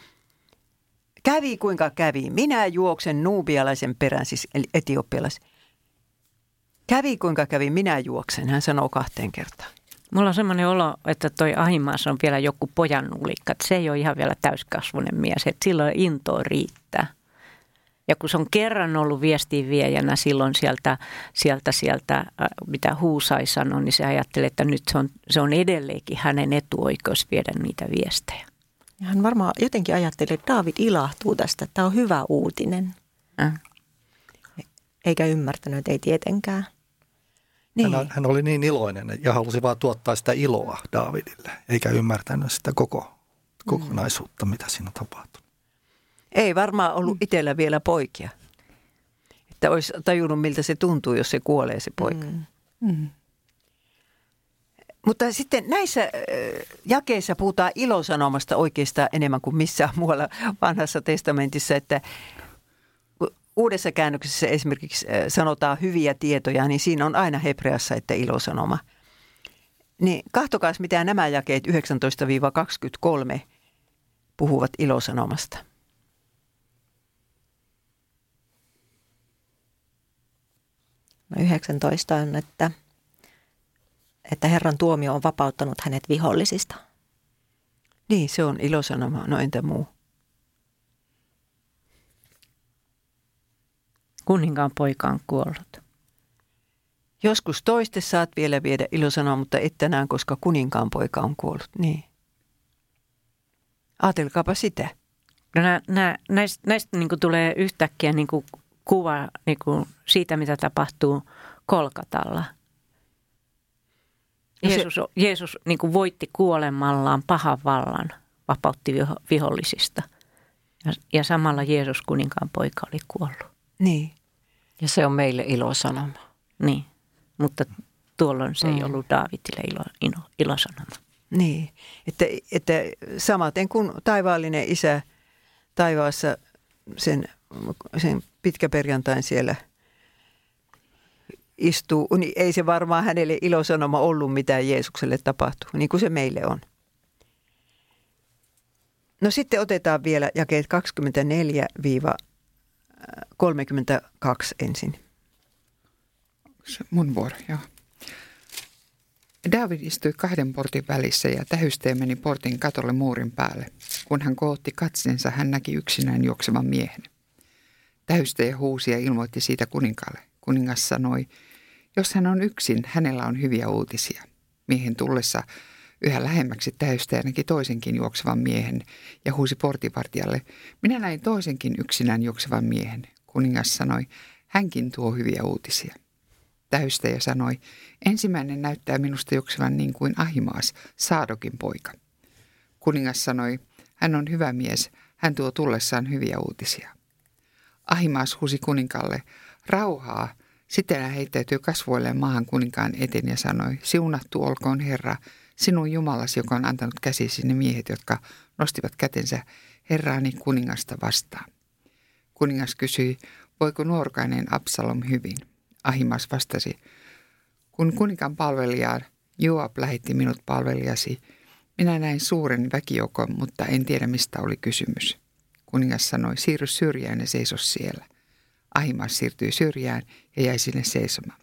kävi kuinka kävi, minä juoksen nuubialaisen perään, siis etiopialais. Kävi kuinka kävi, minä juoksen, hän sanoo kahteen kertaan. Mulla on semmoinen olo, että toi Ahimaas on vielä joku pojan nulikka. Se ei ole ihan vielä täyskasvunen mies, että silloin intoa riittää. Ja kun se on kerran ollut viestinviejänä silloin sieltä, sieltä, sieltä äh, mitä Huusai sanoi, niin se ajattelee, että nyt se on, se on edelleenkin hänen etuoikeus viedä niitä viestejä. Ja hän varmaan jotenkin ajatteli, että David ilahtuu tästä, että tämä on hyvä uutinen. Äh. Eikä ymmärtänyt, että ei tietenkään. Niin. Hän, hän oli niin iloinen ja halusi vaan tuottaa sitä iloa Davidille, eikä ymmärtänyt sitä koko, kokonaisuutta, mitä siinä tapahtui. Ei varmaan ollut itsellä vielä poikia. Että olisi tajunnut, miltä se tuntuu, jos se kuolee se poika. Mm. Mm. Mutta sitten näissä jakeissa puhutaan ilosanomasta oikeastaan enemmän kuin missään muualla vanhassa testamentissa, että uudessa käännöksessä esimerkiksi sanotaan hyviä tietoja, niin siinä on aina hebreassa, että ilosanoma. Niin kahtokaas, mitä nämä jakeet 19-23 puhuvat ilosanomasta. No 19 on, että, että Herran tuomio on vapauttanut hänet vihollisista. Niin, se on ilosanoma. No entä muu? Kuninkaan poika on kuollut. Joskus toiste saat vielä viedä ilosanoa, mutta et tänään, koska kuninkaan poika on kuollut. Niin. Aatelkaapa sitä. No nä, nä, näistä, näistä niin tulee yhtäkkiä niin kuva niin siitä, mitä tapahtuu Kolkatalla. No se... Jeesus, Jeesus niin voitti kuolemallaan pahan vallan, vapautti viho, vihollisista. Ja, ja samalla Jeesus kuninkaan poika oli kuollut. Niin. Ja se on meille ilosanoma. Niin, mutta tuolloin se mm. ei ollut Daavidille ilo, ilo, ilosanoma. Niin, että, että samaten kuin taivaallinen isä taivaassa sen, sen pitkäperjantain siellä istuu, niin ei se varmaan hänelle ilosanoma ollut, mitä Jeesukselle tapahtuu, niin kuin se meille on. No sitten otetaan vielä jakeet 24 32 ensin. Se mun vuoro, joo. David istui kahden portin välissä ja tähysteen meni portin katolle muurin päälle. Kun hän kootti katsensa, hän näki yksinään juoksevan miehen. Tähysteen huusi ja ilmoitti siitä kuninkaalle. Kuningas sanoi, jos hän on yksin, hänellä on hyviä uutisia. Miehen tullessa Yhä lähemmäksi täystä näki toisenkin juoksevan miehen ja huusi portivartijalle, minä näin toisenkin yksinään juoksevan miehen. Kuningas sanoi, hänkin tuo hyviä uutisia. Täystäjä sanoi, ensimmäinen näyttää minusta juoksevan niin kuin Ahimaas, Saadokin poika. Kuningas sanoi, hän on hyvä mies, hän tuo tullessaan hyviä uutisia. Ahimaas huusi kuninkaalle, rauhaa. Sitten hän heittäytyi kasvoilleen maahan kuninkaan eteen ja sanoi, siunattu olkoon Herra, sinun Jumalasi, joka on antanut käsisi ne miehet, jotka nostivat kätensä Herraani kuningasta vastaan. Kuningas kysyi, voiko nuorkainen Absalom hyvin? Ahimas vastasi, kun kuninkaan palvelija Joab lähetti minut palvelijasi, minä näin suuren väkijoukon, mutta en tiedä mistä oli kysymys. Kuningas sanoi, siirry syrjään ja seiso siellä. Ahimas siirtyi syrjään ja jäi sinne seisomaan.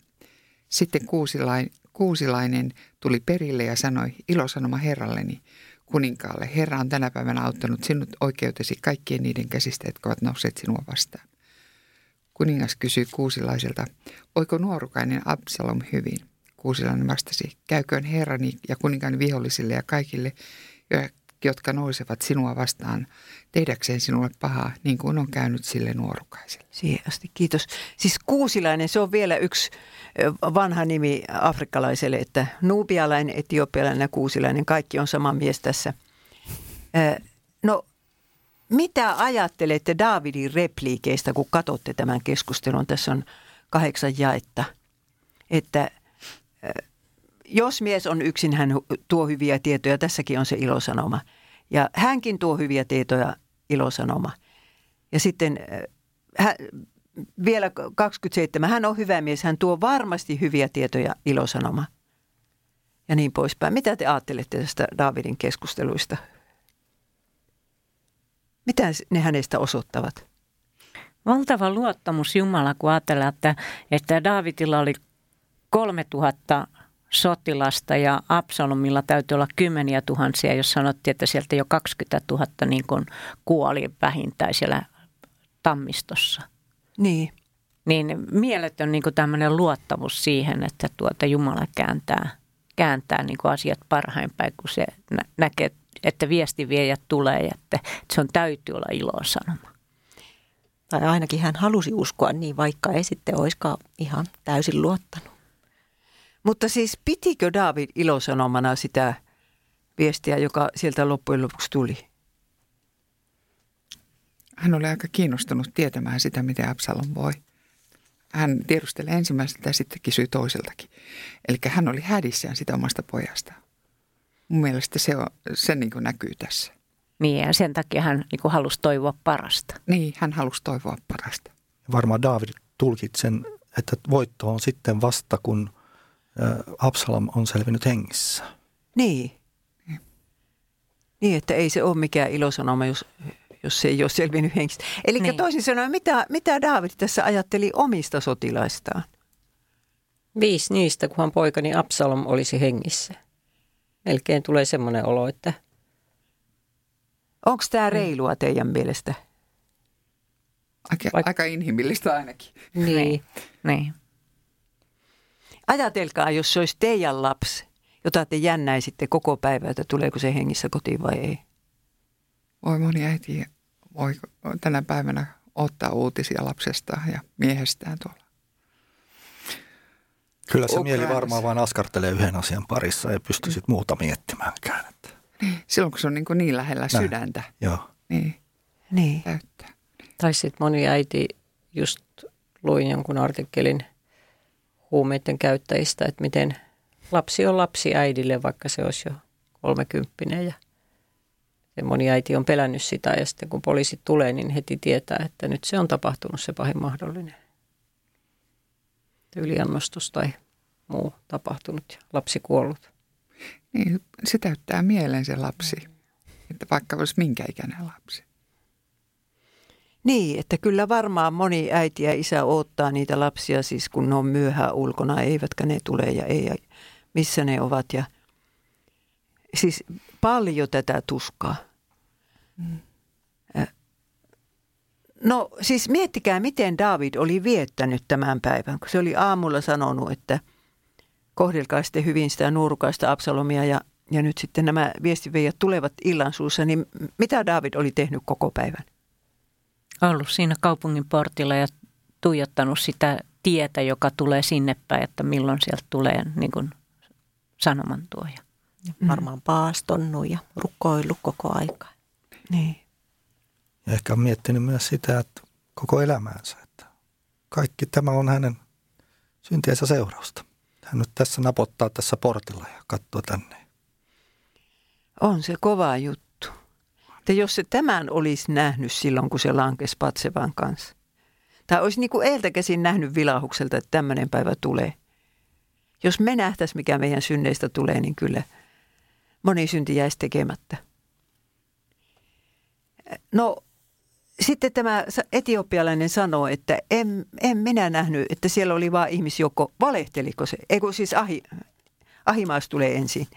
Sitten kuusilain, kuusilainen tuli perille ja sanoi, ilosanoma herralleni, kuninkaalle, Herra on tänä päivänä auttanut sinut oikeutesi kaikkien niiden käsistä, jotka ovat nousseet sinua vastaan. Kuningas kysyi kuusilaiselta, oiko nuorukainen Absalom hyvin? Kuusilainen vastasi, käyköön herrani ja kuninkaan vihollisille ja kaikille, jotka nousevat sinua vastaan tehdäkseen sinulle pahaa, niin kuin on käynyt sille nuorukaiselle. Siihen asti, kiitos. Siis kuusilainen, se on vielä yksi vanha nimi afrikkalaiselle, että nuubialainen, etiopialainen ja kuusilainen, kaikki on sama mies tässä. No, mitä ajattelette Davidin repliikeistä, kun katsotte tämän keskustelun? Tässä on kahdeksan jaetta. Että jos mies on yksin, hän tuo hyviä tietoja. Tässäkin on se ilosanoma. Ja hänkin tuo hyviä tietoja, ilosanoma. Ja sitten hän, vielä 27. Hän on hyvä mies. Hän tuo varmasti hyviä tietoja, ilosanoma. Ja niin poispäin. Mitä te ajattelette tästä Davidin keskusteluista? Mitä ne hänestä osoittavat? Valtava luottamus Jumala, kun ajatellaan, että, että Davidilla oli 3000 sotilasta ja Absalomilla täytyy olla kymmeniä tuhansia, jos sanottiin, että sieltä jo 20 000 niin kuin kuoli vähintään siellä tammistossa. Niin. Niin mieletön niin kuin tämmöinen luottamus siihen, että tuota Jumala kääntää, kääntää niin kuin asiat parhain päin, kun se nä- näkee, että viestiviejät tulee ja että, että se on täytyy olla ilosanoma. Tai ainakin hän halusi uskoa niin, vaikka ei sitten olisikaan ihan täysin luottanut. Mutta siis pitikö David ilosanomana sitä viestiä, joka sieltä loppujen lopuksi tuli? Hän oli aika kiinnostunut tietämään sitä, miten Absalom voi. Hän tiedustelee ensimmäiseltä ja sitten kysyi toiseltakin. Eli hän oli hädissään sitä omasta pojastaan. Mun mielestä se, on, se niin kuin näkyy tässä. Niin ja sen takia hän niin kuin halusi toivoa parasta. Niin, hän halusi toivoa parasta. Varmaan David tulkit sen, että voitto on sitten vasta, kun Absalom on selvinnyt hengissä. Niin. Niin, että ei se ole mikään ilosanoma, jos, jos se ei ole selvinnyt hengissä. Eli niin. toisin sanoen, mitä, mitä David tässä ajatteli omista sotilaistaan? Viisi niistä, kunhan poikani Absalom olisi hengissä. Melkein tulee semmoinen olo, että... Onko tämä reilua teidän mielestä? Aika, Vaik- aika inhimillistä ainakin. Niin. niin. Ajatelkaa, jos se olisi teidän lapsi, jota te jännäisitte koko päivä, että tuleeko se hengissä kotiin vai ei. Voi moni äiti voi tänä päivänä ottaa uutisia lapsesta ja miehestään tuolla. Kyllä se Ukrainassa. mieli varmaan vain askartelee yhden asian parissa, ei pysty sitten muuta miettimäänkään. Että. Silloin kun se on niin, niin lähellä Näin. sydäntä. Joo. Niin. niin. Täyttää. Tai sitten moni äiti, just luin jonkun artikkelin – huumeiden käyttäjistä, että miten lapsi on lapsi äidille, vaikka se olisi jo kolmekymppinen ja moni äiti on pelännyt sitä ja sitten kun poliisit tulee, niin heti tietää, että nyt se on tapahtunut se pahin mahdollinen yliannostus tai muu tapahtunut ja lapsi kuollut. Niin, se täyttää mieleen se lapsi, että vaikka olisi minkä ikäinen lapsi. Niin, että kyllä varmaan moni äiti ja isä odottaa niitä lapsia siis kun ne on myöhään ulkona, eivätkä ne tule ja ei, ja missä ne ovat. Ja, siis paljon tätä tuskaa. Mm. No siis miettikää, miten David oli viettänyt tämän päivän, kun se oli aamulla sanonut, että kohdelkaa sitten hyvin sitä nuorukaista Absalomia ja, ja nyt sitten nämä viestiveijät tulevat illan suussa, niin mitä David oli tehnyt koko päivän? Ollut siinä kaupungin portilla ja tuijottanut sitä tietä, joka tulee sinne päin, että milloin sieltä tulee niin kuin sanomantuoja. Mm. Varmaan paastonnut ja rukoillut koko aika. Niin. Ja ehkä on miettinyt myös sitä, että koko elämäänsä, että kaikki tämä on hänen syntiensä seurausta. Hän nyt tässä napottaa tässä portilla ja katsoo tänne. On se kova juttu että jos se tämän olisi nähnyt silloin, kun se lankesi Patsevan kanssa, tai olisi niin kuin eiltä käsin nähnyt vilahukselta, että tämmöinen päivä tulee. Jos me nähtäisiin, mikä meidän synneistä tulee, niin kyllä moni synti jäisi tekemättä. No sitten tämä etiopialainen sanoo, että en, en minä nähnyt, että siellä oli vain ihmisjoukko. Valehteliko se? Eikö siis ahi, ahimaus tulee ensin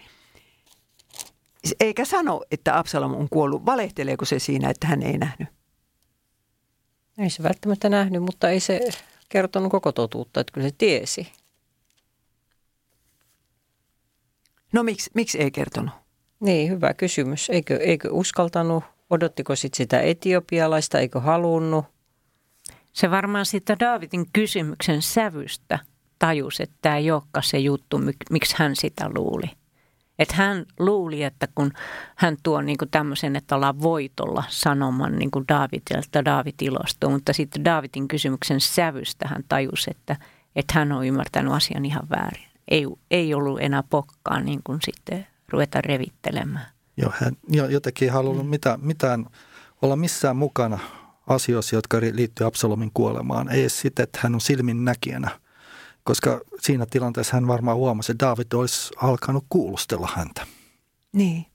eikä sano, että Absalom on kuollut. Valehteleeko se siinä, että hän ei nähnyt? Ei se välttämättä nähnyt, mutta ei se kertonut koko totuutta, että kyllä se tiesi. No miksi, miksi ei kertonut? Niin, hyvä kysymys. Eikö, eikö uskaltanut? Odottiko sit sitä etiopialaista? Eikö halunnut? Se varmaan siitä Daavidin kysymyksen sävystä tajus, että tämä ei olekaan se juttu, miksi hän sitä luuli. Että hän luuli, että kun hän tuo niin kuin tämmöisen, että ollaan voitolla sanoman niin kuin Davidille, että David ilostuu, mutta sitten Davidin kysymyksen sävystä hän tajusi, että, että hän on ymmärtänyt asian ihan väärin. Ei, ei ollut enää pokkaa niin kuin sitten ruveta revittelemään. Joo, hän jotenkin ei halunnut mitään, mitään olla missään mukana asioissa, jotka liittyy Absalomin kuolemaan. Ei sitä, että hän on silmin näkijänä, koska siinä tilanteessa hän varmaan huomasi, että David olisi alkanut kuulustella häntä. Niin.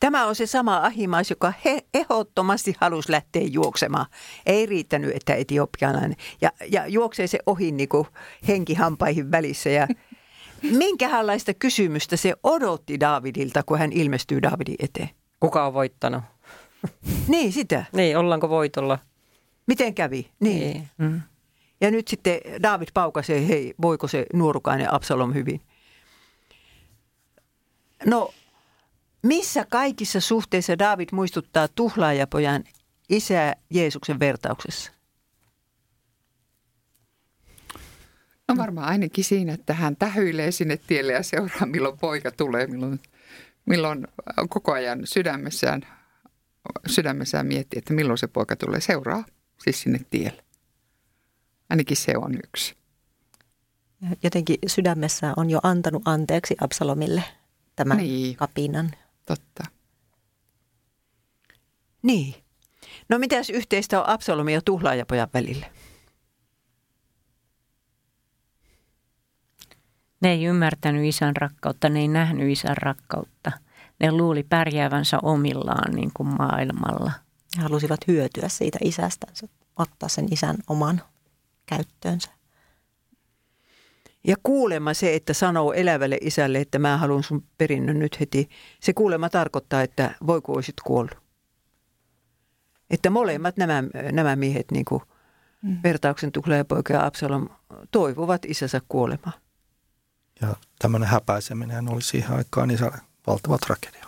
Tämä on se sama ahimais, joka he, ehdottomasti halusi lähteä juoksemaan. Ei riittänyt, että etiopialainen. Ja, ja juoksee se ohi niin kuin henkihampaihin välissä. Ja minkälaista kysymystä se odotti Davidilta, kun hän ilmestyy Davidin eteen? Kuka on voittanut? niin, sitä. Niin, ollaanko voitolla? Miten kävi? Niin. niin. Mm. Ja nyt sitten David paukasee, hei, voiko se nuorukainen Absalom hyvin? No, missä kaikissa suhteissa David muistuttaa tuhlaajapojan isää Jeesuksen vertauksessa? No varmaan ainakin siinä, että hän tähyilee sinne tielle ja seuraa, milloin poika tulee, milloin, milloin koko ajan sydämessään, sydämessään miettii, että milloin se poika tulee. Seuraa siis sinne tielle. Ainakin se on yksi. Jotenkin sydämessä on jo antanut anteeksi Absalomille tämän niin. kapinan. Totta. Niin. No mitäs yhteistä on Absalomin ja tuhlaajapojan välillä? Ne ei ymmärtänyt isän rakkautta, ne ei nähnyt isän rakkautta. Ne luuli pärjäävänsä omillaan niin kuin maailmalla. He halusivat hyötyä siitä isästänsä, ottaa sen isän oman käyttöönsä. Ja kuulema se, että sanoo elävälle isälle, että mä haluan sun perinnön nyt heti, se kuulema tarkoittaa, että voiko olisit kuollut. Että molemmat nämä, nämä miehet, niin kuin mm. vertauksen poika ja Absalom, toivovat isänsä kuolemaa. Ja tämmöinen häpäiseminen oli siihen aikaan isälle valtava tragedia.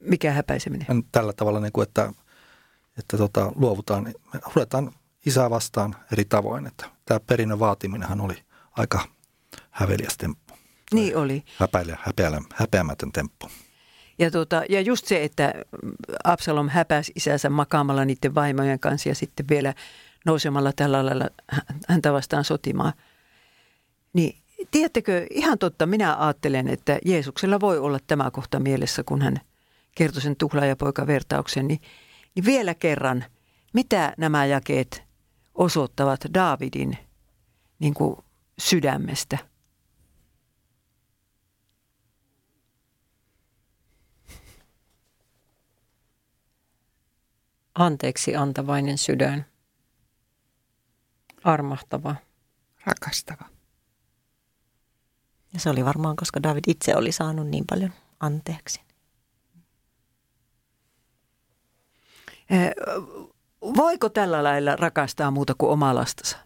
Mikä häpäiseminen? Tällä tavalla, niin kuin, että, että tota, luovutaan, ruvetaan isää vastaan eri tavoin. Että tämä perinnön vaatiminenhan oli aika häveliäs temppu. Niin oli. Häpäile, häpeä, häpeämätön temppu. Ja, tota, ja just se, että Absalom häpäsi isänsä makaamalla niiden vaimojen kanssa ja sitten vielä nousemalla tällä lailla häntä vastaan sotimaan. Niin tiedättekö, ihan totta, minä ajattelen, että Jeesuksella voi olla tämä kohta mielessä, kun hän kertoi sen tuhlaajapoika-vertauksen, niin, niin vielä kerran, mitä nämä jakeet osoittavat Daavidin niin kuin sydämestä. Anteeksi antavainen sydän. Armahtava. Rakastava. Ja se oli varmaan, koska David itse oli saanut niin paljon anteeksi. Voiko tällä lailla rakastaa muuta kuin omaa lastansa?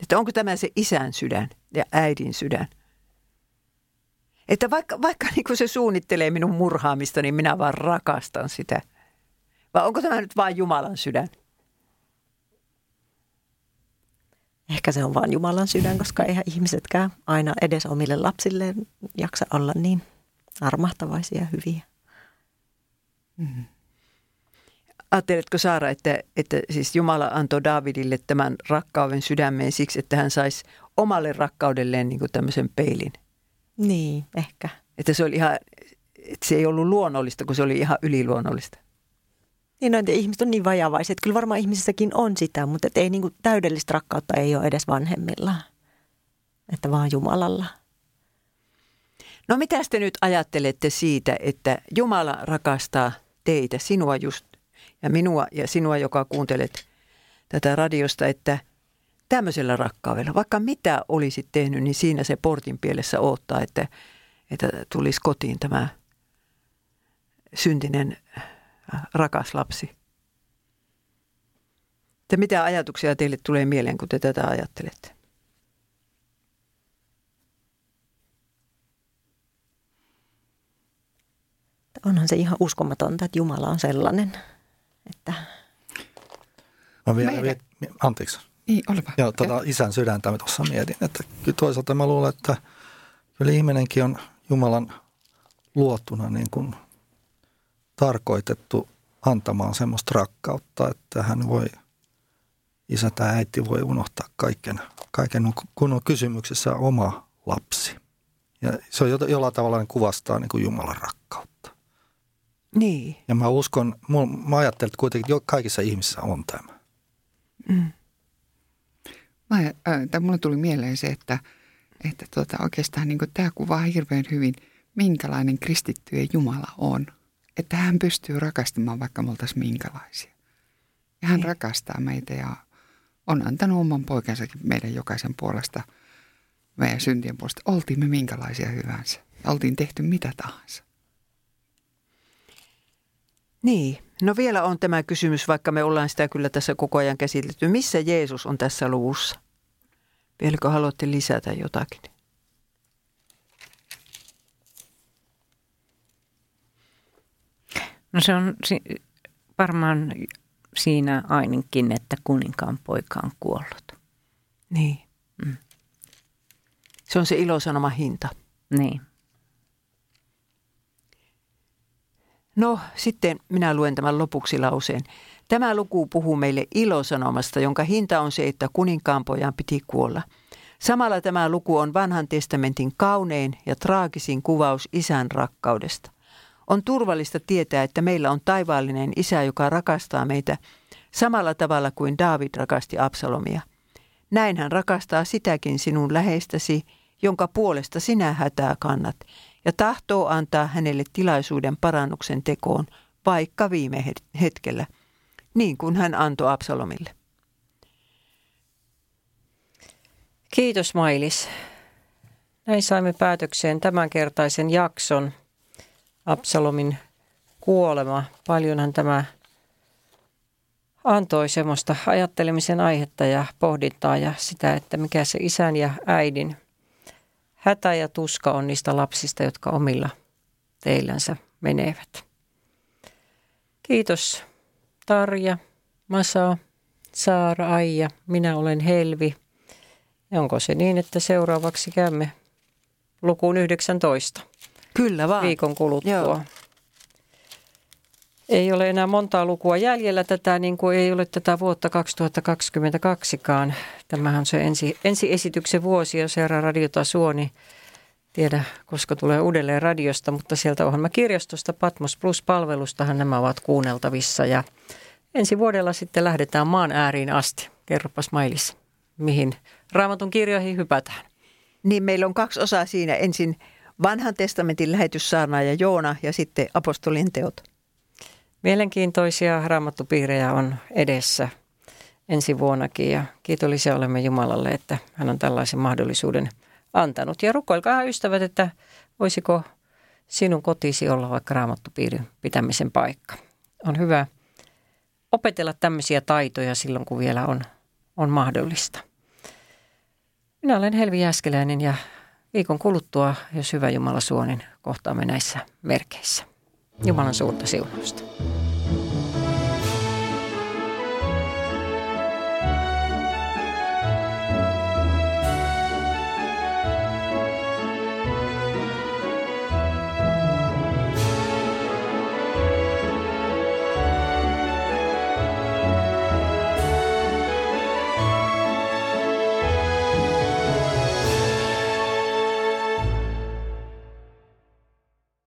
Että onko tämä se isän sydän ja äidin sydän? Että vaikka, vaikka niin kuin se suunnittelee minun murhaamista, niin minä vaan rakastan sitä. Vai onko tämä nyt vain Jumalan sydän? Ehkä se on vain Jumalan sydän, koska eihän ihmisetkään aina edes omille lapsilleen jaksa olla niin armahtavaisia ja hyviä. Mm-hmm. Ajatteletko Saara, että, että siis Jumala antoi Davidille tämän rakkauden sydämeen siksi, että hän saisi omalle rakkaudelleen niin kuin tämmöisen peilin? Niin, ehkä. Että se oli ihan, että se ei ollut luonnollista, kun se oli ihan yliluonnollista. Niin, no, että ihmiset on niin vajavaiset. Kyllä varmaan ihmisissäkin on sitä, mutta ei niin kuin täydellistä rakkautta ei ole edes vanhemmilla. Että vaan Jumalalla. No mitä te nyt ajattelette siitä, että Jumala rakastaa teitä, sinua just ja minua ja sinua, joka kuuntelet tätä radiosta, että tämmöisellä rakkaudella, vaikka mitä olisit tehnyt, niin siinä se portin pielessä odottaa, että, että tulisi kotiin tämä syntinen äh, rakas lapsi. Että mitä ajatuksia teille tulee mieleen, kun te tätä ajattelette? onhan se ihan uskomatonta, että Jumala on sellainen. Mä vielä, Meidän- anteeksi. Niin, olipa. Joo, tota isän sydäntä mä tuossa mietin, että kyllä toisaalta mä luulen, että kyllä ihminenkin on Jumalan luotuna niin kuin tarkoitettu antamaan semmoista rakkautta, että hän voi, isä tai äiti voi unohtaa kaiken, kaiken kun on kysymyksessä oma lapsi. Ja se on jo- jollain tavalla niin kuvastaa niin kuin Jumalan rakkautta. Niin. Ja mä uskon, mul- mä ajattelen, että kuitenkin jo kaikissa ihmisissä on tämä. Mä, äh, mulle tuli mieleen se, että, että tuota, oikeastaan niin tämä kuvaa hirveän hyvin, minkälainen kristittyjen Jumala on. Että hän pystyy rakastamaan, vaikka me oltaisiin minkälaisia. Ja hän rakastaa meitä ja on antanut oman poikansakin meidän jokaisen puolesta, meidän syntien puolesta. Oltiin me minkälaisia hyvänsä. Oltiin tehty mitä tahansa. Niin. No vielä on tämä kysymys, vaikka me ollaan sitä kyllä tässä koko ajan käsitelty. Missä Jeesus on tässä luvussa? Vieläkö haluatte lisätä jotakin? No se on si- varmaan siinä ainakin, että kuninkaan poika on kuollut. Niin. Mm. Se on se ilosanoma hinta. Niin. No sitten minä luen tämän lopuksi lauseen. Tämä luku puhuu meille ilosanomasta, jonka hinta on se, että kuninkaan pojan piti kuolla. Samalla tämä luku on vanhan testamentin kaunein ja traagisin kuvaus isän rakkaudesta. On turvallista tietää, että meillä on taivaallinen isä, joka rakastaa meitä samalla tavalla kuin David rakasti Absalomia. Näin hän rakastaa sitäkin sinun läheistäsi, jonka puolesta sinä hätää kannat, ja tahtoo antaa hänelle tilaisuuden parannuksen tekoon, vaikka viime het- hetkellä, niin kuin hän antoi Absalomille. Kiitos Mailis. Näin saimme päätökseen tämänkertaisen jakson. Absalomin kuolema. Paljonhan tämä antoi semmoista ajattelemisen aihetta ja pohdintaa ja sitä, että mikä se isän ja äidin hätä ja tuska on niistä lapsista, jotka omilla teillänsä menevät. Kiitos Tarja, Masa, Saara, Aija. Minä olen Helvi. Ja onko se niin, että seuraavaksi käymme lukuun 19 Kyllä vaan. viikon kuluttua? Joo. Ei ole enää montaa lukua jäljellä tätä, niin kuin ei ole tätä vuotta 2022kaan. Tämähän on se ensi, ensiesityksen vuosi, jos herra radiota suoni. Tiedä, koska tulee uudelleen radiosta, mutta sieltä ohjelmakirjastosta Patmos Plus-palvelustahan nämä ovat kuunneltavissa. Ja ensi vuodella sitten lähdetään maan ääriin asti. Kerropas Mailis, mihin raamatun kirjoihin hypätään. Niin meillä on kaksi osaa siinä. Ensin vanhan testamentin lähetyssaarnaaja Joona ja sitten apostolien teot. Mielenkiintoisia raamattupiirejä on edessä ensi vuonnakin ja kiitollisia olemme Jumalalle, että hän on tällaisen mahdollisuuden antanut. Ja rukoilkaa ystävät, että voisiko sinun kotisi olla vaikka raamattupiirin pitämisen paikka. On hyvä opetella tämmöisiä taitoja silloin, kun vielä on, on mahdollista. Minä olen Helvi Jäskeläinen ja viikon kuluttua, jos hyvä Jumala suo, niin kohtaamme näissä merkeissä. Jumalan suurta siunausta.